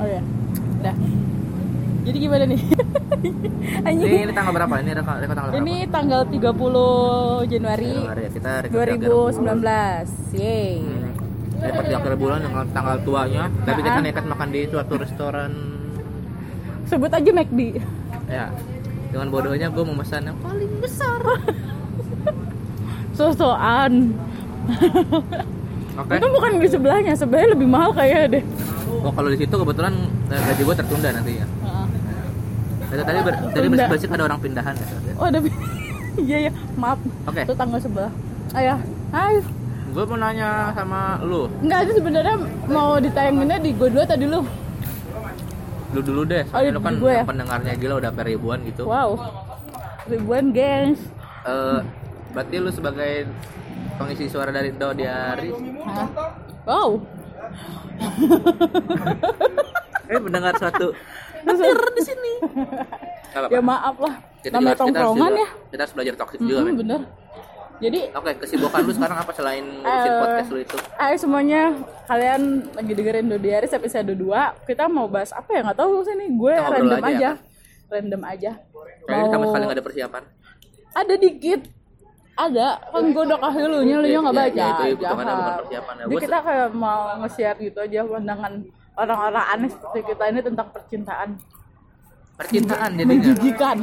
Oh ya. Dah. Jadi gimana nih? Anjing. Ini, ini tanggal berapa? Ini rekor, rekor tanggal berapa? Ini tanggal 30 Januari Januari ya. Kita rekor di akhir 2019. Yeay. Hmm. Dapat di akhir bulan dengan tanggal tuanya, tapi kita Ah. nekat makan di suatu restoran. Sebut aja McD. Ya, dengan bodohnya gue memesan yang paling besar. So-soan. Oke. Itu bukan di sebelahnya, sebelahnya lebih mahal kayaknya deh. Oh kalau di situ kebetulan eh, gaji gue tertunda nantinya. Heeh. Tadi tadi ber, tadi basic ada orang pindahan ya. Oh, ada Iya ya, maaf. Oke. Itu tangga sebelah. Ayah. Hai. Gue mau nanya sama lu, Enggak, itu sebenarnya mau ditayanginnya di gue dulu tadi lu. lu dulu deh. Oh, lu kan gue ya? pendengarnya gila udah sampai ribuan gitu. Wow. Ribuan gengs. Eh, berarti lu sebagai pengisi suara dari Do Diari, Hah? Wow. Eh mendengar suatu hadir di sini. Ya maaf lah. Kita Namanya tongkrongan ya. Kita harus belajar toxic juga, Hmm, men. bener. Jadi, Oke, kesibukan lu sekarang apa selain ngurusin Eh, podcast lu itu? Hai semuanya, kalian lagi dengerin Dodiaris episode 2 Kita mau bahas apa ya? Nggak tahu sih nih, gue random aja aja, ya, Random aja Kayaknya sama sekali gak ada persiapan. Ada dikit Ada, kan gue udah kasih lu nya, lu nya nggak Ya, baca ya, itu jahat. bukan persiapan ya. Jadi Gua kita kayak mau nge-share gitu aja pandangan orang-orang aneh seperti kita ini tentang percintaan Percintaan jadinya. Menjijikan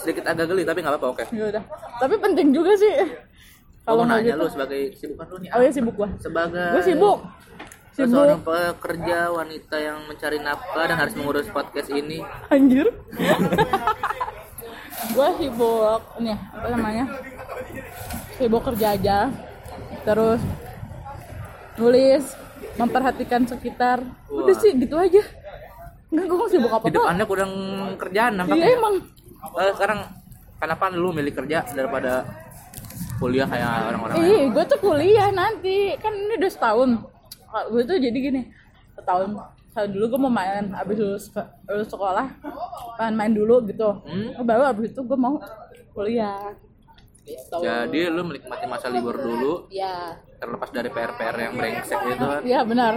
Sedikit agak geli tapi nggak apa-apa, oke. Ya udah. Tapi penting juga sih Kalau nanya gitu lu sebagai kesibukan lu nih. Oh ya sibuk gua Sebagai Gue sibuk Sibuk seorang pekerja wanita yang mencari nafkah dan harus mengurus podcast ini. Anjir. gue sibuk ini apa namanya? Sibuk kerja aja. Terus nulis, memperhatikan sekitar. Udah Wah. sih gitu aja. Enggak gue sibuk apa Hidup apa. Anda kurang kerjaan Iya nampaknya. emang. Eh, sekarang kenapa lu milih kerja daripada kuliah kayak orang-orang? Ih, gue tuh kuliah nanti. Kan ini udah setahun. Gue tuh jadi gini. Setahun. Setahun dulu gue mau main abis lulus, lulus sekolah main-main dulu gitu Hmm? baru abis itu gue mau kuliah gitu Jadi lu menikmati masa libur dulu ya terlepas dari PR-PR yang brengsek gitu kan. iya benar.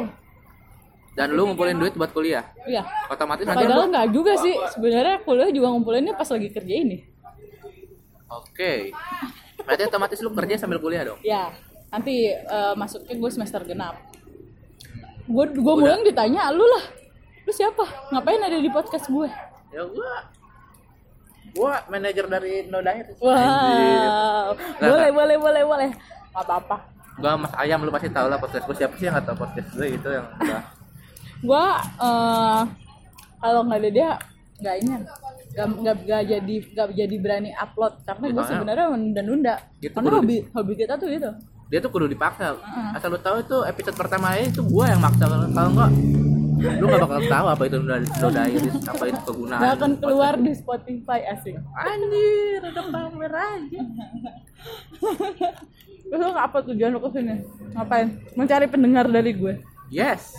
Dan lu ngumpulin duit buat kuliah. iya. Otomatis padahal nggak juga sih. Sebenarnya kuliah juga ngumpulinnya pas lagi kerja ini. Oke. Berarti otomatis lu kerja sambil kuliah dong. ya nanti eh, masuknya gue semester genap. Gue gue mulai ditanya lu lah lu siapa? Ngapain ada di podcast gue Ya gua gua manajer dari Nodair. wow boleh boleh boleh boleh. Gak apa-apa. Gua Mas Ayam lu pasti tahu lah podcast gua siapa sih yang nggak tahu podcast gue gitu yang udah. Gue eh kalau nggak ada dia nggak ini. Nggak nggak nggak jadi nggak jadi berani upload. Karena gue Makanya. sebenarnya nunda-nunda Itu karena hobi hobi kita tuh gitu. Dia tuh kudu dipaksa. Asal lu tahu itu episode pertama itu gua yang maksa kalau enggak lu gak bakal tahu apa itu Nodair, apa itu kegunaan. nggak akan keluar di Spotify asik Anjir, udah pamer aja. terus lu apa tujuan lu ke sini ngapain mencari pendengar dari gue Yes.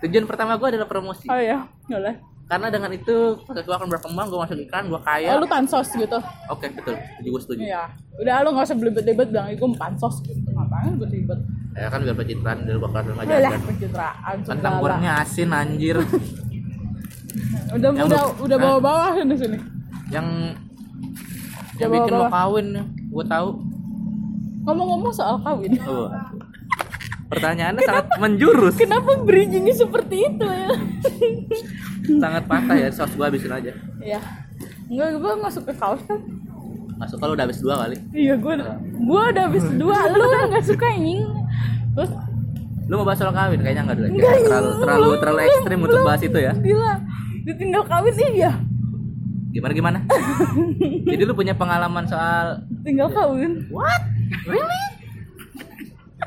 Tujuan pertama gua adalah promosi. oh ya boleh Karena dengan itu podcast gua akan berkembang, gua masuk iklan, gua kaya. oh lu pansos gitu Oke, betul. Setuju, gua setuju. iya udah lu nggak usah belibet-belibet bilang gue pansos gitu ngapain gue ribet Ya kan biar pencitraan dari bakal Alah, ngajarin. pencitraan Kentang segala. gorengnya asin anjir. udah Yang udah udah Hah? bawa-bawa sini sini yang Ya, yang bikin mau kawin gua tahu. ngomong-ngomong soal kawin Oh. Pertanyaannya sangat menjurus, Kenapa bridgingnya seperti itu ya? sangat patah ya. Sos gua habisin aja. ya, enggak gue nggak suka kaos kan? Masuk kalau udah habis dua kali. Iya gue, gue udah habis dua, lu yang nggak suka anjing. Terus Lu mau bahas soal kawin kayaknya enggak dulu. ya. Enggak, terlalu iya. terlalu terlalu ekstrim untuk bahas itu ya. gila, ditinggal kawin iya, Gimana gimana? Jadi lu punya pengalaman soal tinggal kawin. What? Really?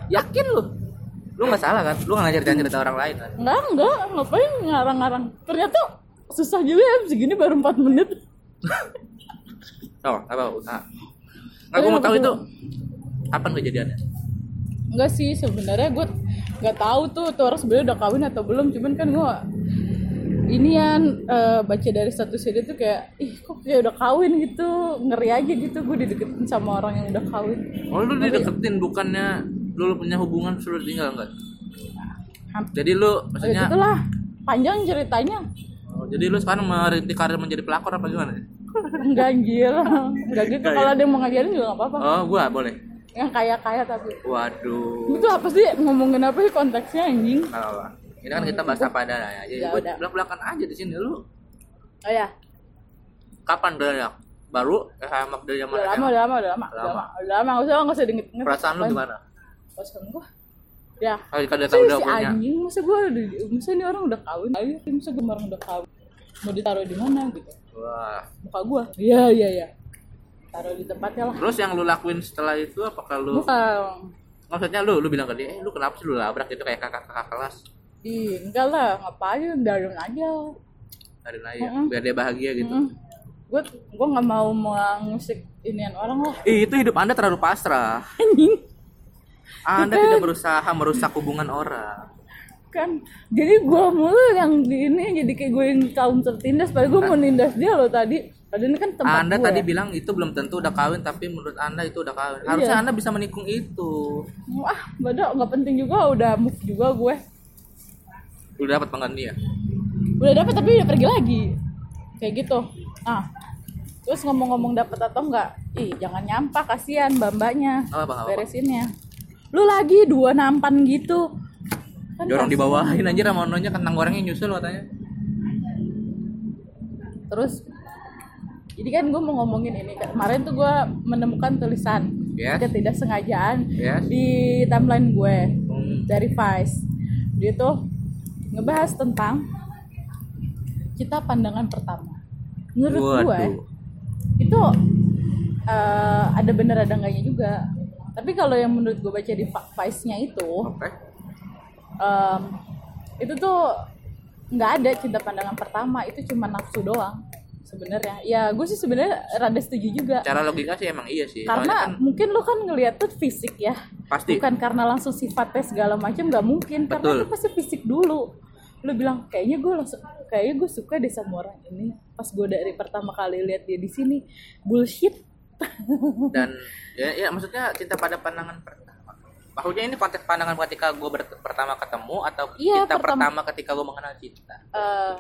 Yakin lu? Lu nggak salah kan? Lu nggak ngajar cerita orang lain kan? Enggak, enggak, ngapain ngarang-ngarang? Ternyata susah juga ya, segini baru 4 menit. Oh, apa? Nah. Nggak, gua mau tahu itu kapan kejadiannya? Enggak sih, sebenarnya gue nggak tahu tuh tuh orang sebenarnya udah kawin atau belum. Cuman kan gue ini yang baca dari status dia tuh kayak ih kok kayak udah kawin gitu ngeri aja gitu gue dideketin sama orang yang udah kawin Oh, lu dideketin bukannya dulu punya hubungan sudah tinggal enggak? Jadi lu Ya maksudnya gitulah panjang ceritanya oh, jadi lu sekarang merintis karir menjadi pelakor apa gimana enggak anjir enggak gitu ya? kalau ada yang mau ngajarin juga nggak apa-apa. Oh gua boleh. Yang kaya-kaya tapi. Waduh. Itu apa sih? Ngomongin apa sih konteksnya anjing? Nggak apa-apa. ini kan kita bahas apa adanya ya. Jadi Ya gua belak-belakan aja di sini lu. Oh ya. Kapan dari baru? Eh, sama dari zaman udah lama SMA? udah lama udah lama. Udah Lama. lama udah lama nggak usah nggak usah inget perasaan lu gimana? Perasaan gua? Ya. Kalau kalau si, tahu udah punya anjing? Masa gua udah masa ini orang udah kawin? Ayo masa gua orang udah kawin? Mau ditaruh di mana gitu wah. Muka gua. Iya iya iya. Taruh di tempatnya lah. Terus yang lu lakuin setelah itu apakah lu bukan. Maksudnya lu lu bilang ke dia eh lu kenapa sih lu labrak? Gitu kayak kakak-kakak kelas. Ih, enggak lah, ngapain, biarin aja. dari aja Mm-mm. biar dia bahagia gitu. Mm. Gue gue nggak mau mengusik inian orang lah. Ih, itu hidup anda terlalu pasrah. Anjing. Anda tidak berusaha merusak hubungan orang kan. Jadi gue mulu yang di ini jadi kayak gue yang kaum tertindas. Padahal gue mau nindas dia loh tadi. Padahal ini kan tempat anda gue. tadi bilang itu belum tentu udah kawin tapi menurut anda itu udah kawin harusnya anda bisa menikung itu Wah, badak nggak penting juga. Udah move juga gue. udah dapat pengganti ya Udah dapet tapi udah pergi lagi. Kayak gitu. Ah. Terus ngomong-ngomong dapet atau enggak? Ih, jangan nyampah kasihan apa apa beresinnya lu lagi dua nampan gitu dorong pas- di bawahin anjir sama ononya kentang gorengnya nyusul katanya terus jadi kan gue mau ngomongin ini kemarin tuh gue menemukan tulisan Yes. ketidaksengajaan Yes. di timeline gue Hmm. dari Vice dia tuh ngebahas tentang kita pandangan pertama menurut gue Waduh. itu eh, ada bener ada enggaknya juga tapi kalau yang menurut gue baca di Vice-nya itu oke em, itu tuh nggak ada cinta pandangan pertama itu cuma nafsu doang sebenarnya. Ya gue sih sebenarnya rada setuju juga. Cara logika sih emang iya sih karena kan mungkin lo kan ngeliat tuh fisik ya. Pasti. Bukan karena langsung sifatnya segala macam nggak mungkin. Karena Betul. itu pasti fisik dulu. Lo bilang kayaknya gue langsung kayaknya gue suka deh sama orang ini. Pas gue dari pertama kali lihat dia di sini bullshit. Dan ya, ya maksudnya cinta pada pandangan pertama maksudnya ini konteks pandangan ketika gue pertama ketemu atau Iya, cinta pertama. pertama ketika gue mengenal cinta? Eh,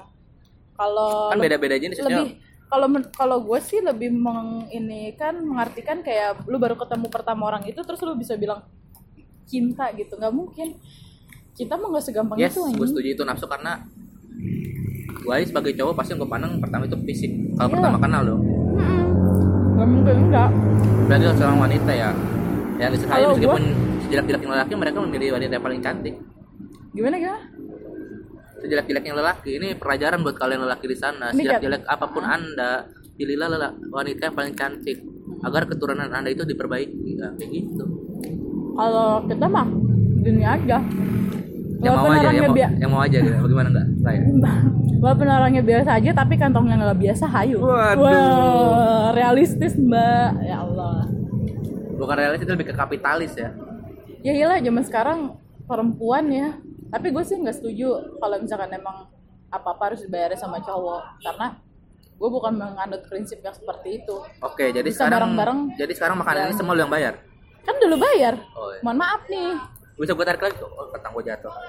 kalau kan beda-beda jenis lebih kalau kalau gue sih lebih meng ini kan mengartikan kayak lu baru ketemu pertama orang itu terus lu bisa bilang cinta gitu. Nggak mungkin. Cinta mah nggak segampang yes itu gue setuju itu nafsu karena gue sebagai cowok pasti yang gue pandang pertama itu fisik. Kalau Iya. pertama kenal Mm-mm. nggak mungkin enggak. Berarti seorang wanita ya. Ya sekali Kalau meskipun sejelek-jeleknya lelaki mereka memilih wanita yang paling cantik. Gimana gimana sejelek-jeleknya lelaki ini pelajaran buat kalian lelaki di sana. Sejelek-jelek apa pun anda pilihlah lela- wanita yang paling cantik. Agar keturunan anda itu diperbaiki. Ya, kayak gitu. Kalau kita mah dunia aja. Yang mau aja yang mau, bia- yang mau aja gitu bagaimana enggak saya. Walaupun orangnya biasa aja tapi kantongnya nggak biasa hayu. Waduh. Wah, realistis mbak. Ya Allah. Bukan realistis itu lebih ke kapitalis ya ya iyalah zaman sekarang perempuan ya. Tapi gue sih nggak setuju kalau misalkan emang apa apa harus dibayarin sama cowok. Karena gue bukan menganut prinsip yang seperti itu. Oke jadi Bisa sekarang bareng-bareng. jadi sekarang makanan ini semua lu yang bayar? Kan dulu bayar. Oh iya. mohon maaf nih. Bisa gue tarik lagi? Oh kentang gue jatuh.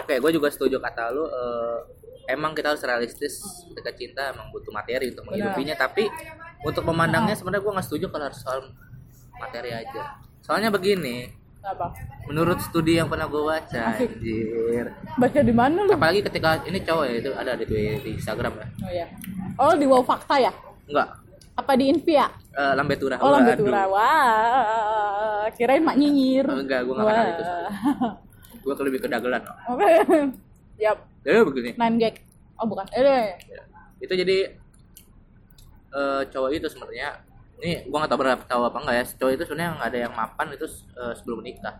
Oke gue juga setuju kata lu eh, emang kita harus realistis ketika cinta emang butuh materi untuk menghidupinya. Tapi untuk memandangnya sebenarnya gue nggak setuju kalau harus soal materi aja. Soalnya begini apa? menurut studi yang pernah gue baca Asik. anjir. Baca di mana lu? Apalagi ketika ini cowok ya itu ada di, di Instagram ya. Oh ya oh di wow fakta ya? Enggak apa di Invia eh, Lambe Turah oh Waduh. lambe tura. Wah kirain mak nyinyir. Enggak, gua nggak kenal itu. Gue lebih ke dagelan oke yap. Ya begini. Nine gag. Oh bukan. Eh. Ya. itu jadi eh, cowok itu sebenarnya. Ini gua nggak tahu berapa tahu apa enggak ya. Cowok itu sebenarnya nggak ada yang mapan itu eh, sebelum menikah.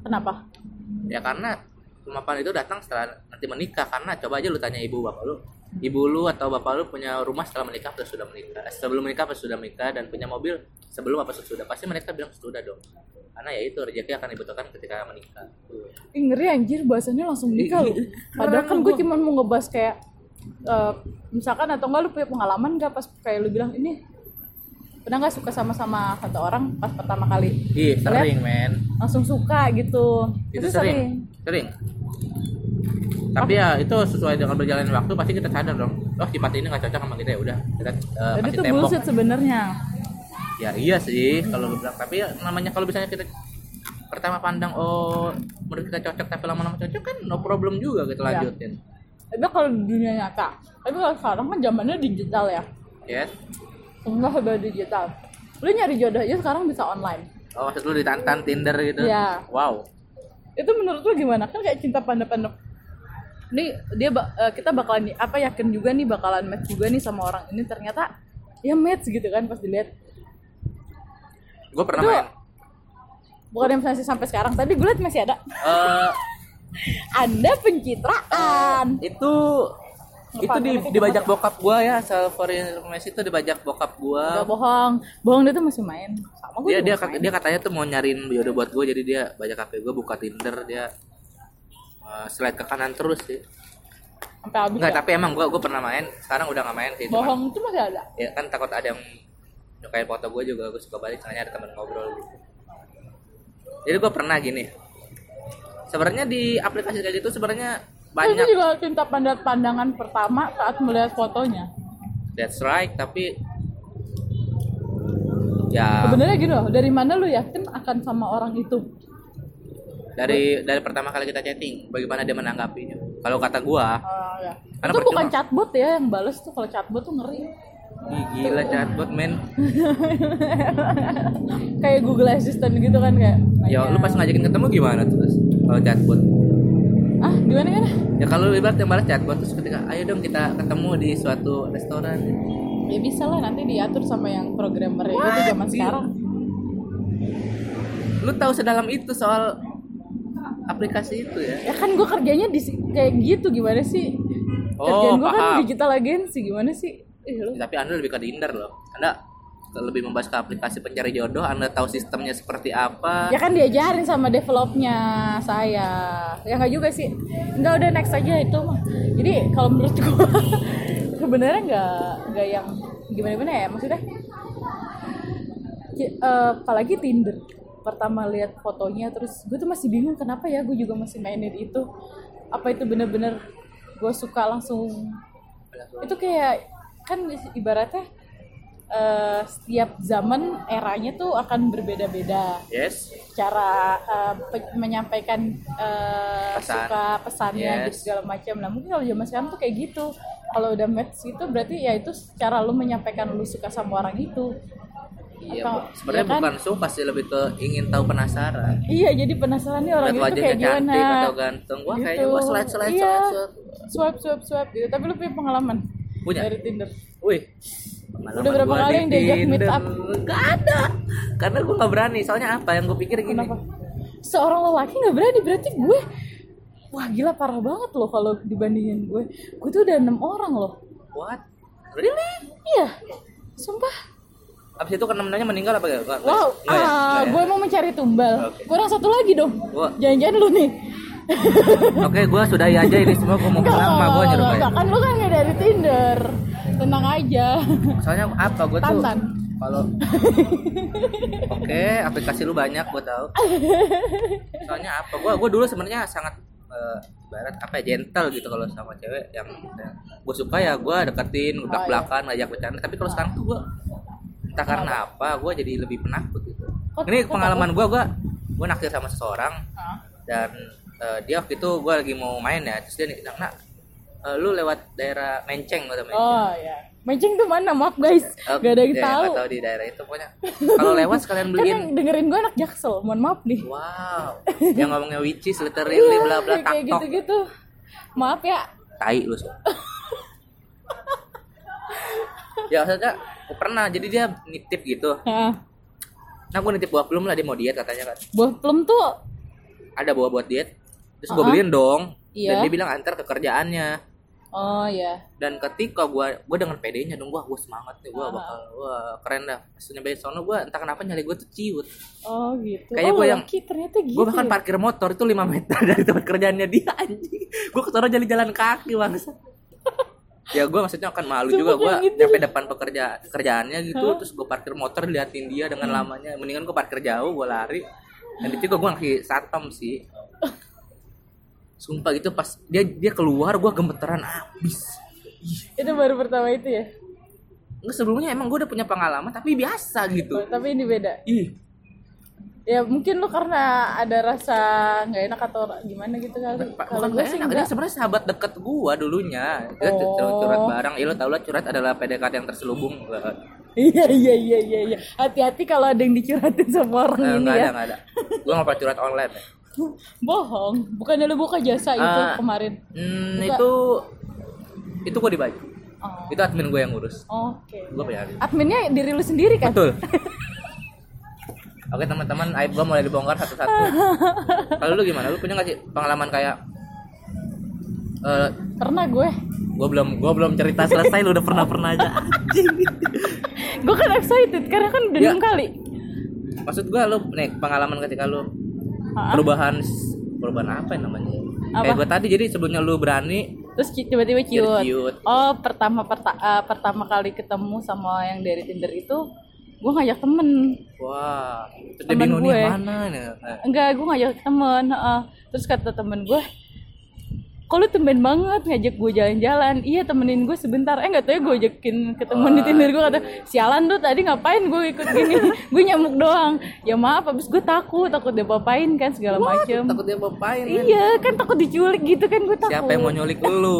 Kenapa? Ya karena mapan itu datang setelah nanti menikah. Karena coba aja lu tanya ibu bapak lu. Ibu lu atau bapak lu punya rumah setelah menikah atau sudah menikah? Eh, sebelum menikah atau sudah menikah dan punya mobil sebelum apa sesudah? Pasti mereka bilang sudah dong. Karena ya itu rezeki akan dibutuhkan ketika menikah. Ih, ngeri anjir bahasanya langsung nikah lu. Iya. Padahal kan gue cuma mau ngebahas kayak eh, misalkan atau enggak lu punya pengalaman gak pas kayak lu bilang ini pernah nggak suka sama-sama satu orang pas pertama kali? Ih sering men. langsung suka gitu. Itu, sering sering. tapi ya itu sesuai dengan berjalannya waktu pasti kita sadar dong. Oh sifat ini nggak cocok sama kita ya udah kita uh, jadi kasih itu tembok. bullshit sebenarnya. Ya iya sih kalau lu bilang. Tapi ya, namanya kalau misalnya kita pertama pandang oh menurut kita cocok tapi lama-lama cocok kan no problem juga kita Ya. lanjutin tapi kalau di dunia nyata tapi kalau sekarang kan zamannya digital ya. Yes. Semua sudah digital. Lu nyari jodoh aja sekarang bisa online. Oh maksud lu ditantan Tinder gitu? Iya. wow. Itu menurut lu gimana? Kan kayak cinta pandang-pandang. Nih dia eh, kita bakalan apa yakin juga nih bakalan match juga nih sama orang ini. Ternyata ya match gitu kan pas dilihat. Gue pernah Itu- main. bukan yang masih sampai sekarang tadi gue liat masih ada. Eh, anda pencitraan. Itu itu di dibajak bokap gua ya self for information itu dibajak bokap gua. Gak bohong. Bohong dia tuh masih main. Sama dia dia kat- main. dia katanya tuh mau nyariin jodoh buat gue jadi dia bajak HP gue buka Tinder dia uh, slide ke kanan terus sih. Sampai habis Enggak, ya? tapi emang gue gue pernah main. Sekarang udah nggak main sih bohong itu masih ada? Ya kan takut ada yang nyukain foto gue juga gue suka balik soalnya ada temen ngobrol gitu. Jadi gue pernah gini sebenarnya di aplikasi kayak gitu sebenarnya itu banyak. juga cinta pandang pandangan pertama saat melihat fotonya. That's right tapi ya. Sebenarnya gini loh dari mana lu yakin akan sama orang itu? Dari dari pertama kali kita chatting bagaimana dia menanggapinya? Kalau kata gue Ah, ya. Itu bukan chatbot ya yang bales tuh kalau chatbot tuh ngeri. Ih, gila chatbot men. Kayak Google Assistant gitu kan kayak ya lu pas ngajakin ketemu gimana terus kalau chatbot. Ah gimana gimana ya kalau lu ibarat yang balas chatbot terus ketika ayo dong kita ketemu di suatu restoran. Ya bisa lah nanti diatur sama yang programmer itu zaman sekarang. Lu tahu sedalam itu soal aplikasi itu ya? Ya kan gue kerjanya di kayak gitu gimana sih? Oh, kerjaan gue kan digital agency gimana sih? Ih, lu. Tapi anda lebih ke Tinder loh. Anda lebih membahas ke aplikasi pencari jodoh anda tahu sistemnya seperti apa? Ya kan diajarin sama developnya saya. Ya nggak juga sih. Nggak udah next aja itu mah. Jadi kalau menurut gua sebenarnya nggak nggak yang gimana gimana ya maksudnya? Eh, apalagi Tinder. Pertama lihat fotonya terus gue tuh masih bingung kenapa ya gue juga masih mainin itu. Apa itu bener-bener gue suka langsung. Itu kayak kan ibaratnya eh, setiap zaman eranya tuh akan berbeda-beda yes cara pe- menyampaikan eh, Pesan. suka pesannya Yes. gitu segala macam nah mungkin kalau zaman sekarang tuh kayak gitu kalau udah match itu berarti ya itu cara lu menyampaikan lu suka sama orang itu iya Atau- sebenarnya ya kan? bukan suka sih lebih ke ingin tahu penasaran iya jadi penasaran nih orang lihat itu kayak gimana cantik atau ganteng wah Gitu. kayaknya gua slide slide Iya. slide. swipe swipe swipe gitu tapi lu punya pengalaman Punya? dari Tinder Wih, Udah berapa kali yang diajak meet up? Gak ada, karena gue nggak berani. Soalnya apa? Yang gue pikir gini. kenapa seorang lelaki nggak berani berarti gue wah gila parah banget loh kalau dibandingin gue gue tuh udah enam orang loh What? Really? iya sumpah Abis itu kenemenanya meninggal apa ya? Nggak, Wow, ya? ah, ya? gue mau mencari tumbal. Oke. Kurang satu lagi dong. Gua- Jangan-jangan lu nih. Oke, gue sudahi aja ini semua. Gue mau pulang sama gue nyuruh kayak. kan lu kan dari Tinder. Tenang aja. Soalnya apa? Gue tuh kalau Oke, aplikasi lu banyak gue tahu. Soalnya apa? Gue gue dulu sebenarnya sangat eh, ibarat apa ya gentle gitu kalau sama cewek yang gue suka ya gue deketin Oh, belak iya. ngajak bercanda tapi kalau sekarang tuh gue entah karena apa gue jadi lebih penakut gitu Kok- ini kok pengalaman gue gue gue naksir sama seseorang Hah? dan eh, dia waktu itu gue lagi mau main ya terus dia nak eh, lu lewat daerah Menceng atau Menceng Oh ya. Menceng tuh mana? Maaf guys. Eh, Gak ada yang ya, tahu. nggak tahu di daerah itu pokoknya kalau lewat sekalian Kan beliin yang dengerin gue anak jaksel. Mohon maaf nih. wow yang ngomongnya witches literally Iya, bla bla kayak taktok gitu-gitu. Maaf ya. tai lu so. ya maksudnya gue pernah jadi dia nitip gitu Hah. nah gue nitip buah plum lah dia mau diet katanya kan Buah plum tuh ada buah buat diet terus gue Uh-uh. beliin dong Iya. dan dia bilang antar ke kerjaannya Oh ya. dan ketika gue gue dengan pedenya dong wah gue semangat nih gue Uh-huh. bakal wah keren dah pas nyampe sono gue entah kenapa nyali gue tuh ciut Oh gitu. Kayaknya oh, gua yang- ternyata gitu. gue bahkan ya? parkir motor itu 5 meter dari tempat kerjaannya dia anjing gue ke sono jalan jalan kaki bangsa ya gue maksudnya akan malu Sumpah juga gue kayak gitu. nyampe depan pekerja kerjaannya gitu terus gue parkir motor liatin dia dengan lamanya mendingan gue parkir jauh gue lari dan itu gue lagi satpam sih sumpah gitu pas dia dia keluar gue gemeteran abis itu baru pertama itu ya Nggak sebelumnya emang gue udah punya pengalaman tapi biasa gitu Oh, tapi ini beda ih ya mungkin lu karena ada rasa nggak enak atau gimana gitu kali kalau gue gak sih enak, sebenarnya sahabat deket gua dulunya. Dia Oh. curhat, curhat bareng. Ya lo tau lah curhat adalah PDKT yang terselubung. iya iya iya iya iya hati-hati kalau ada yang dicurhatin sama orang Eh, ini Nggak ya ada, nggak ada. Gua nggak pernah curhat online. Ya. Bohong bukannya lu buka jasa itu Ah. kemarin Hmm, Buka. itu itu gua dibayar. oh. Itu admin gue yang ngurus. oke Gua bayar. adminnya diri lu sendiri kan Betul. Oke teman-teman, aib gua mulai dibongkar satu-satu. Kalau lu gimana? Lu punya nggak sih pengalaman kayak eh pernah gue gua belum gua belum cerita selesai lu udah pernah pernah aja. gue kan excited karena kan udah Ya. kali Maksud gua lu nih pengalaman ketika lu Ah. perubahan perubahan apa yang namanya Apa? kayak gue tadi jadi sebelumnya lu berani terus tiba-tiba ciut. ciut. Oh, pertama perta- eh, pertama kali ketemu sama yang dari Tinder itu, gue ngajak temen. wah Temen gue. mana nih Nah, Enggak, gue ngajak temen. heeh. Terus kata temen gue, kok lu tumben banget ngajak gue jalan-jalan? Iya temenin gue sebentar. Eh nggak tahu ya gue ajakin ketemuan di Tinder gue kata sialan tuh tadi ngapain gue ikut gini? Gue nyamuk doang. Ya maaf abis gue takut takut dia apain kan segala macem. Takut dia bapain kan? Iya kan takut diculik gitu kan gue takut. Siapa yang mau nyulik lu?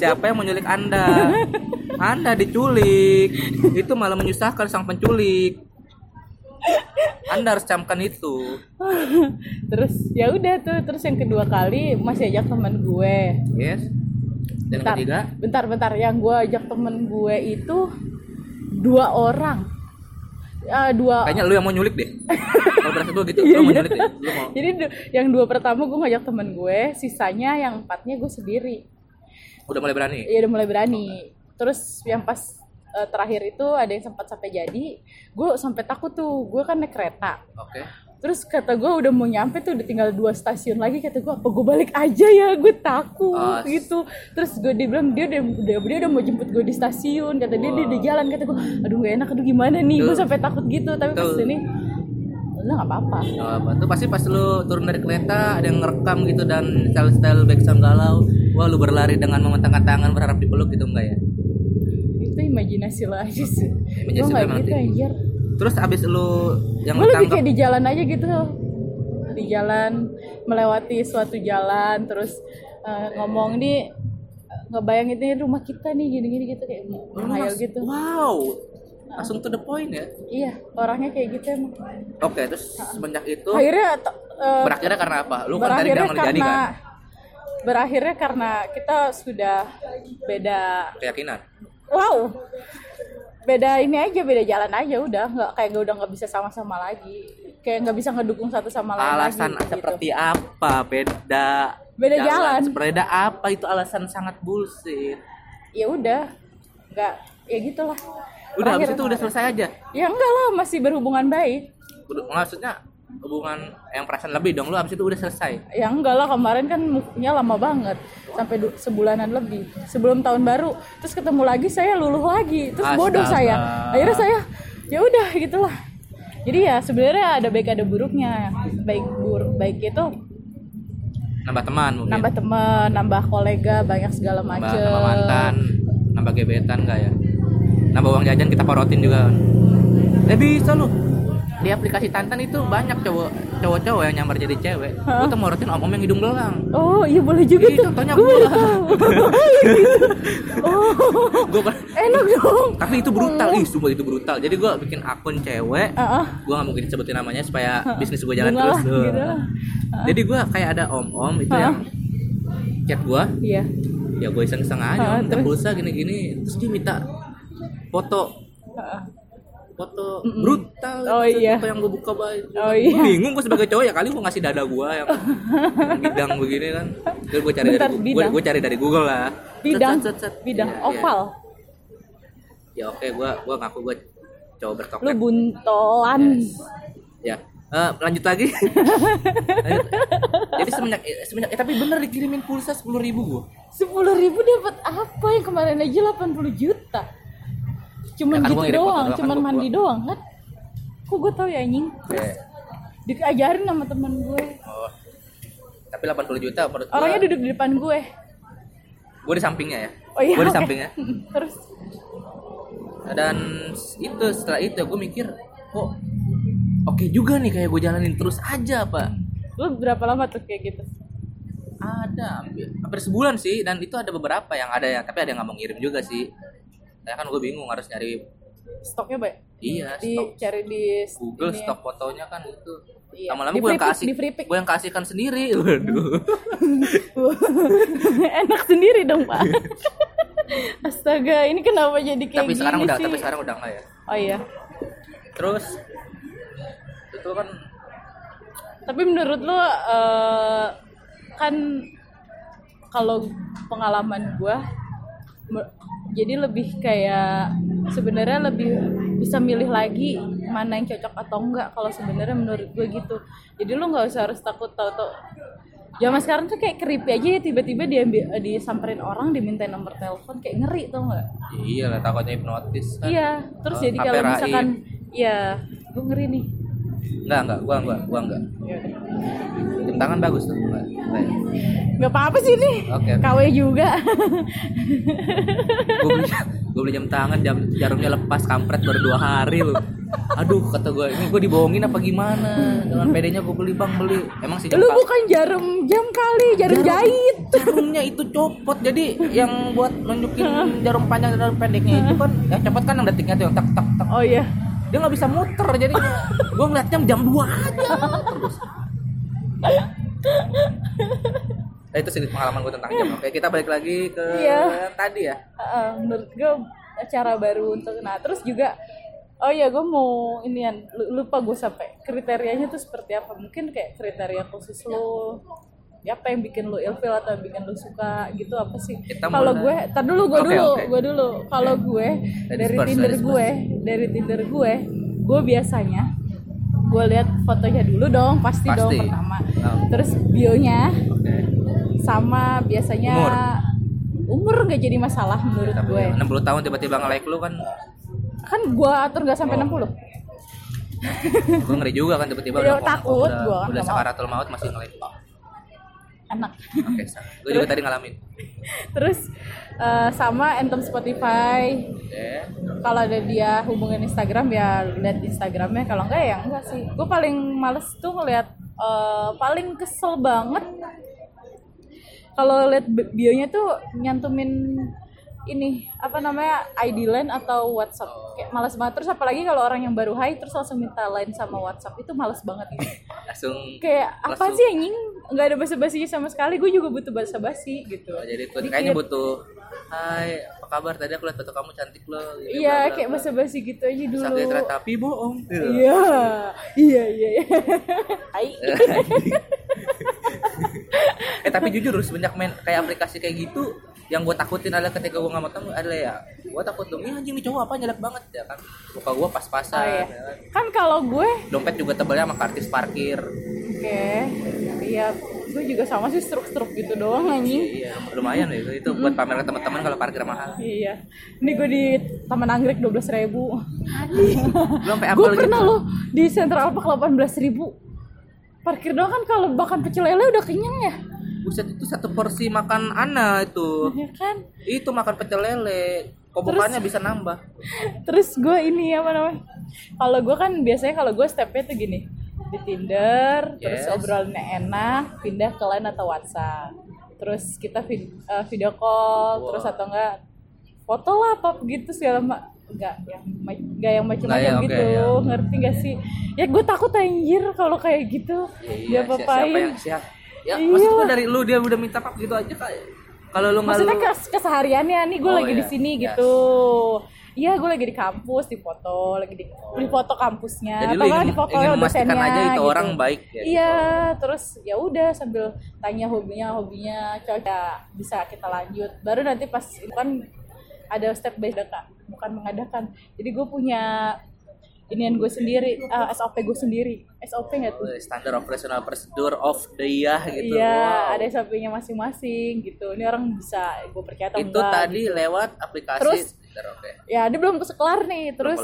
Siapa yang mau nyulik anda? Anda diculik. Itu malah menyusahkan sang penculik anda harus camkan itu. Terus ya udah tuh. Terus yang kedua kali masih ajak temen gue. Yes. Dan bentar ketiga? bentar bentar. Yang gue ajak temen gue itu dua orang. Ah, dua kayaknya lu yang mau nyulik deh. Kalau berasa gue gitu Iya, lu mau iya. nyulik deh. Lu mau. Jadi yang dua pertama gue ngajak temen gue sisanya yang empatnya gue sendiri. Udah mulai berani? Ya udah mulai berani. Terus yang pas eh, terakhir itu ada yang sempat sampai jadi gue sampai takut tuh gue kan naik kereta. Oke. Terus kata gue udah mau nyampe tuh udah tinggal dua stasiun lagi kata gue apa gue balik aja ya? Gue takut Ah, gitu. Terus gue dia bilang dia udah, udah dia udah mau jemput gue di stasiun kata dia dia di jalan kata gue aduh gak enak aduh gimana nih? Gue sampai takut gitu tapi pas ini udah nggak apa-apa. Nggak apa tuh pasti pas lu turun dari kereta ada yang ngerekam gitu dan style style backsound galau wah lu berlari dengan membentangkan tangan berharap dipeluk gitu enggak ya itu imajinasi lo aja sih. Gue nggak memang gitu anjir. Terus abis lu yang gue lebih kayak di jalan aja gitu di jalan melewati suatu jalan terus eh, ngomong nih ngebayangin ini rumah kita nih gini-gini gitu kayak menghayal gitu. wow. Langsung to the point ya? Iya orangnya kayak gitu emang. Oke terus semenjak itu akhirnya eh, berakhirnya karena apa? Lu kan tadi bilang jadi kan? berakhirnya karena kita sudah beda keyakinan wow. Beda ini aja beda jalan aja udah. Nggak kayak udah nggak bisa sama-sama lagi. Kayak nggak bisa ngedukung satu sama lain alasan lagi, gitu. seperti apa? Beda Beda jalan. beda apa? Itu alasan sangat bullshit. Ya udah. Nggak ya gitulah. Udah habis Terakhir itu udah selesai aja? Ya enggak lah masih berhubungan baik. Maksudnya hubungan yang perasaan lebih dong lu habis itu udah selesai? Ya enggak lah kemarin kan move-nya lama banget sampai sebulanan lebih sebelum tahun baru. Terus ketemu lagi saya luluh lagi. Terus bodoh Astaga. saya. Akhirnya saya ya udah gitulah. Jadi ya sebenarnya ada baik ada buruknya. Baik buruk baik itu nambah teman mungkin. nambah teman nambah kolega banyak segala nambah, macem. nambah mantan nambah gebetan enggak ya? Nambah uang jajan kita porotin juga. Eh bisa lu di aplikasi Tantan itu banyak cowok cowok-cowok yang nyamar jadi cewek. Lu tuh morotin om-om yang hidung belang oh iya boleh juga Ih, tuh. contohnya gue tahu. Oh. Per- enak dong. Tapi itu brutal. Ih sumpah itu brutal. Jadi gua bikin akun cewek Ah, ah. gua nggak mungkin sebutin namanya supaya bisnis gua jalan terus. tuh. gitu jadi gua kayak ada om-om itu Ah. yang chat gua. Iya. Ya gue iseng-iseng aja Ah, minta pulsa gini-gini. Terus dia minta foto. Ah, ah. Foto brutal Oh, itu iya. foto yang gue buka baju Oh, iya. bingung gue sebagai cowok ya kali gue ngasih dada gue yang, yang bidang begini kan terus gue cari Bentar, dari gue gue cari dari Google lah bidang Set, set, set, set. bidang Iya, oval iya. ya oke gue gue ngaku gue cowok bertokek lu buntolan ya Eh, lanjut lagi. Lanjut. Jadi semenjak semenjak eh, tapi bener dikirimin pulsa sepuluh ribu gua. sepuluh ribu dapat apa yang kemarin aja 80 juta cuman Ya kan gitu gua foto doang kan cuman gua- mandi doang kan kok gue tau ya anjing Eh, diajarin sama temen gue oh. Tapi 80 juta menurut gua. orangnya duduk di depan gue Gua di sampingnya ya. oh iya Gua di sampingnya. terus Dan itu setelah itu gue mikir kok oke juga nih kayak gue jalanin terus aja pak. lu berapa lama tuh kayak gitu Ada hampir, hampir sebulan sih dan itu ada beberapa yang ada yang tapi ada yang nggak mau ngirim juga sih. Ya kan gue bingung harus nyari stoknya baik iya di stok cari di Google ini ya. stok fotonya kan itu. Iya. Lama-lama gue yang kasih, gue yang kasihkan sendiri. Waduh. enak sendiri dong pak astaga ini kenapa jadi kayak tapi sekarang gini udah, sih tapi sekarang udah enggak ya. oh iya Terus itu kan tapi menurut lo eh, kan kalau pengalaman gua me- jadi lebih kayak sebenarnya lebih bisa milih lagi mana yang cocok atau enggak kalau sebenarnya menurut gue gitu jadi lu nggak usah harus takut tau tau zaman sekarang tuh kayak creepy aja ya tiba-tiba dia disamperin orang dimintain nomor telepon kayak ngeri tau nggak iya lah takutnya hipnotis kan. iya terus Oh, jadi kalau raib. misalkan ya gue ngeri nih Enggak, enggak, gua enggak, gua enggak. Jam tangan bagus tuh. Enggak. Enggak. nggak apa-apa sih nih Oke. oke. KW juga gue beli gue beli jam tangan jam jarumnya lepas kampret baru dua hari loh aduh kata gue ini gue dibohongin apa gimana dengan pedenya gue beli bang beli emang sih lu bukan jarum jam kali jarum Jarum- jahit jarumnya itu copot jadi yang buat nunjukin jarum panjang dan jarum pendeknya itu kan yang copot kan yang detiknya tuh yang tak tak tak oh iya dia nggak bisa muter jadi gue ngeliat jam jam 2 aja. Terus nah, itu sedikit pengalaman gue tentang jam. Oke kita balik lagi ke Iya. yang tadi ya. Heeh, menurut gue cara baru untuk nah terus juga oh ya gue mau inian lu- lupa gue sampai kriterianya tuh seperti apa. Mungkin kayak kriteria khusus lo apa yang bikin lu ilfil atau yang bikin lu suka gitu apa sih? Kalau gue tar dulu gue Oke, dulu oke. gue dulu. Kalau gue Ladies dari first, tinder ladies gue dari tinder gue gue biasanya gue lihat fotonya dulu dong pasti, dong Pasti. pertama. Oh. terus bionya oke. sama biasanya Umur. nggak jadi masalah menurut Tapi gue. 60 tahun tiba-tiba nge-like lu kan? Kan gue atur nggak sampai Oh. 60 gue ngeri juga kan tiba-tiba Iya, udah takut udah, gua kan udah sakaratul maut masih nge-like enak oke gue juga tadi ngalamin. Terus eh, sama anthem Spotify. Oke. Kalau ada dia hubungin Instagram ya lihat Instagramnya. Kalau enggak ya enggak sih. Gue paling males tuh ngeliat eh, paling kesel banget. Kalau lihat bi- bionya tuh nyantumin ini apa namanya ID line atau WhatsApp. Kayak males banget. Terus apalagi kalau orang yang baru hai terus langsung minta line sama WhatsApp itu males banget langsung kayak apa Langsung- sih anjing? Nggak ada basa-basinya sama sekali. Gue juga butuh basa-basi gitu. Oh, jadi tuh kayaknya butuh Hai apa kabar? Tadi aku lihat foto kamu cantik loh. Bla, iya kayak bla. basa-basi gitu aja dulu. Sakit tapi bohong. Iya. Iya iya iya Hai. eh tapi jujur semenjak main kayak aplikasi kayak gitu yang gue takutin adalah ketika gue nggak mau tahu adalah ya gue takut dong ini anjing nih cowok apa jelek banget ya kan. Muka gue pas-pasan oh iya. ya kan. kan kalau gue dompet juga tebalnya sama kartis parkir. Oke. Iya gue juga sama sih struk-struk gitu doang anjing. Iya lumayan ya itu itu buat pamer ke teman-teman kalau parkir mahal. Iya. Ini gue di Taman Anggrek dua belas ribu. Gue gitu? pernah loh di Central Park delapan belas ribu. Parkir doang kan kalau makan pecel lele udah kenyang ya buset itu satu porsi makan ana itu. Ya kan? Itu makan pecel lele. Kobokannya bisa nambah? Terus gue ini apa namanya? Kalau gue kan biasanya kalau gue stepnya tuh gini. Di Tinder terus Yes. obrolannya enak pindah ke line atau WhatsApp. Terus kita vid- eh, video call Wow. terus atau enggak foto lah apa gitu segala mak enggak yang enggak yang macam-macam Nggak ya, gitu. ya. ngerti gak sih? Ya gue takut anjir kalau kayak gitu. Iya, dia si- siapa papain yang siap ya Iya. maksud gua dari lu dia udah minta pap gitu aja kayak kalau lu maksudnya lu kes- kesehariannya nih gue Oh, lagi di iya. sini Yes. gitu iya gue lagi di kampus di foto lagi di di foto kampusnya jadi lu ingin, di foto ingin dosennya aja itu gitu. orang baik ya iya terus ya udah sambil tanya hobinya hobinya cocok bisa kita lanjut baru nanti pas itu kan ada step by step Kak. bukan mengadakan jadi gue punya inian gue sendiri eh, SOP gue sendiri SOP nggak tuh standar operational procedure of the year gitu iya Wow. ada SOP-nya masing-masing gitu ini orang bisa gue percaya atau itu enggak tadi gitu. lewat aplikasi Terus- oke ya dia belum kelar nih terus.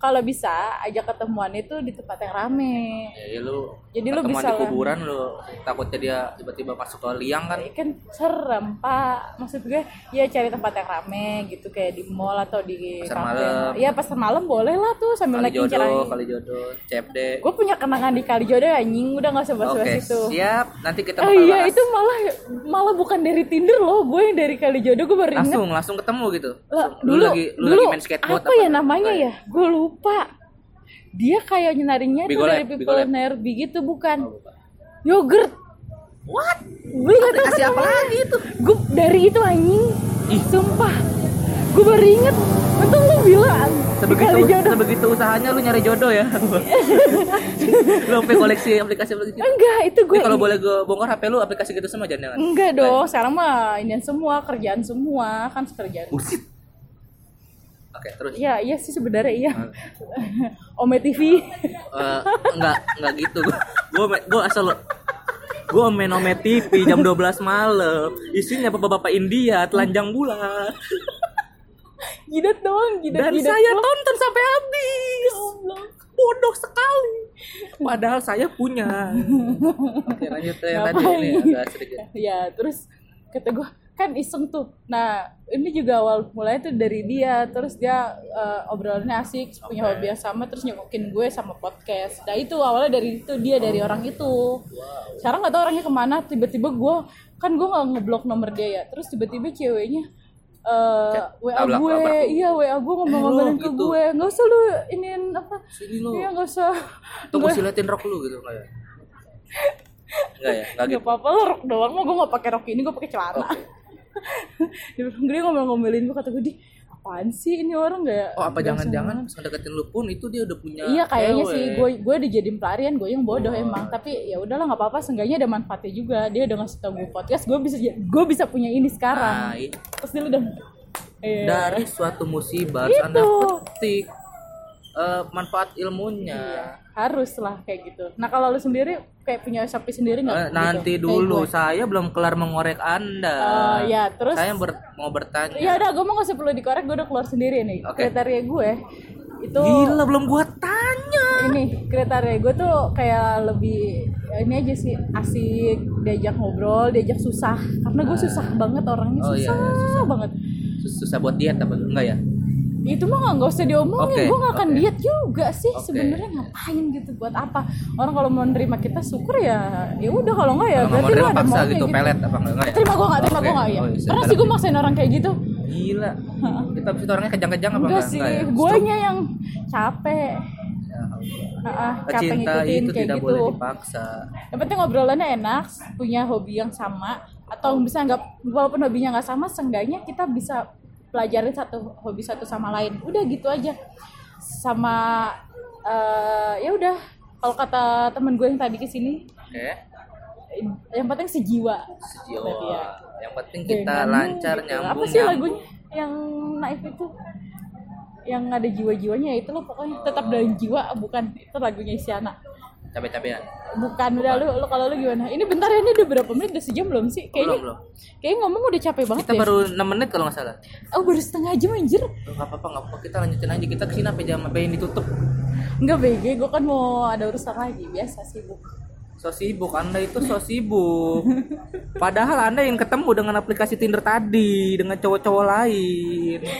Kalau bisa ajak ketemuan itu di tempat yang rame. Ya, ya lu Jadi lu bisa di lah. kuburan lu takutnya dia tiba-tiba masuk ke liang kan? Kan serem pak. Maksud gue ya cari tempat yang rame gitu kayak di mall atau di Pasar malam. iya pasar malam boleh lah tuh sambil kali naik jodoh angin kali jodoh CFD gue punya kenangan di Kalijodo anjing. Udah nggak usah bahas oke bahas itu. siap. Nanti kita bakal iya bahas. itu malah malah bukan dari Tinder loh. Gue yang dari Kalijodo gue baru inget langsung langsung ketemu gitu. Lah, lu dulu lagi lu dulu lagi main skateboard apa ya namanya ya? Gue lupa dia kayak nyarinya tuh dari nerbi gitu bukan? Oh, yogurt. What? Gue gak tau aplikasi apa lagi itu? Gue dari itu anjing. Ih. sumpah. Gue baru inget untung lu bilang. Sebegitu Kalijodo sebegitu usahanya lu nyari jodoh ya. Lu sampai koleksi aplikasi aplikasi enggak itu gue kalau boleh gue bongkar HP lu aplikasi gitu semua jangan. Jangan enggak dong sekarang mah ini semua kerjaan semua kan kerjaan bullshit oke terus? Iya, iya sih sebenarnya iya. Hmm. Ome TV. Eh, enggak enggak gitu. Gue gue asal gue main Ome TV jam 12 malam. Isinya bapak-bapak India telanjang bulat Gidat doang, gidat dan gidat saya doang. tonton sampai habis. Bodoh sekali. Padahal saya punya. Oke lanjut ya yang tadi ini agak sedikit. Ya, terus kata gue kan iseng tuh. Nah, ini juga awal mulanya tuh dari dia. Terus dia eh, obrolannya asik, punya Oke. hobi yang sama, terus nyokokin gue sama podcast. Nah itu awalnya dari itu dia dari orang itu. Sekarang nggak tahu orangnya ke mana. Tiba-tiba gue kan gue nggak ngeblok nomor dia ya. Terus tiba-tiba ceweknya eh Chat, WA tabrak- gue, lu. iya WA gue ngomong-ngomongin Eh, ke gitu. gue, nggak usah lu iniin apa, sini lu iya nggak usah, tuh gue silatin rok lu gitu ya enggak ya enggak nggak gitu apa-apa lo rok doang, mau gue nggak pakai rok ini, gue pakai celana. Oke. dia dia ngomel-ngomelin gue kata gue di apaan sih ini orang? Gak oh apa nggak jangan-jangan seneng." pas ngedeketin lu pun itu dia udah punya iya kayaknya cewek. sih gue gue dijadiin pelarian gue yang bodoh emang. Tapi ya udahlah nggak apa-apa. Seenggaknya ada manfaatnya juga. Dia udah ngasih tau gue podcast gue bisa gue bisa punya ini sekarang. Nah, i- terus dia udah iya. dari suatu musibah harus anda petik eh, manfaat ilmunya. Harus lah kayak gitu. Nah kalau lu sendiri kayak punya sapi sendiri nggak? Eh, Gitu, nanti kayak dulu. gue. saya belum kelar mengorek anda. Oh, ya, terus- saya ber- mau bertanya. Ya udah gue mau nggak perlu dikorek gue udah keluar sendiri nih. Oke. kriteria gue itu gila belum gua tanya. Ini kriteria gue tuh kayak lebih ini aja sih asik diajak ngobrol diajak susah. Karena gue susah banget orangnya Oh, susah, iya, susah. banget. Sus- susah buat diet apa enggak ya itu mah nggak usah diomongin. Oke, gue nggak akan oke. diet juga sih Oke. sebenarnya. Ngapain gitu? Buat apa? Orang kalau mau nerima kita syukur ya ya udah. Kalau nggak ya mau berarti lu ada paksa maunya gitu pelet apa enggak ya? Terima gue nggak terima Oke. gue nggak ya Oh, iya, pernah sih gue maksain orang kayak gitu. Gila. Kita habis itu orangnya kejang-kejang apa enggak sih. Ya? guanya yang capek. Ah, capek cinta itu kayak tidak gitu boleh dipaksa. Yang penting ngobrolannya enak punya hobi yang sama atau bisa nggak walaupun hobinya nggak sama seenggaknya kita bisa pelajarin satu hobi satu sama lain. Udah gitu aja. Sama eh, ya udah kalau kata temen gue yang tadi ke sini oke. yang penting sejiwa. Berarti ya. yang penting kita Denganmu lancar gitu. nyambung apa sih nyambung. lagunya yang naif itu? Yang ada jiwa-jiwanya itu loh pokoknya tetap dalam jiwa bukan itu lagunya Isyana cabe-cabean. Bukan udah lu, lu kalau lu gimana? Ini bentar ya ini udah berapa menit? Udah sejam belum sih? Kayaknya belum belum. kayaknya ngomong udah capek banget kita deh. baru 6 menit kalau nggak salah. Oh baru setengah jam anjir. Nggak apa-apa nggak apa-apa. Kita lanjutin aja. Kita ke sini sampai jam sampai yang ditutup enggak BG gue kan mau ada urusan lagi. Biasa sih bu so sibuk anda itu so sibuk. Padahal anda yang ketemu dengan aplikasi Tinder tadi dengan cowok-cowok lain.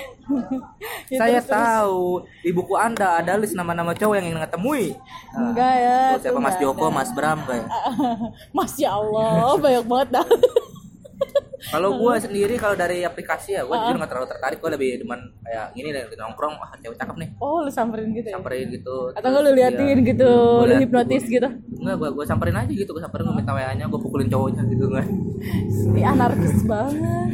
Ya, saya terus- terus. tahu di buku anda ada list nama-nama cowok yang ingin ketemui Nah, enggak ya siapa? Mas Joko ada. Mas Bram kayak. Masya Allah banyak banget dah kalau gue sendiri kalau dari aplikasi ya gue jujur nggak terlalu tertarik gue lebih demen kayak gini deh nongkrong wah cewek cakep nih oh lu samperin gitu ya samperin gitu atau enggak lu liatin Iya. gitu Gua lu hipnotis gitu Enggak, gue gue samperin aja gitu, gue samperin gue minta WA nya, gue pukulin cowoknya gitu kan. Ih, anarkis banget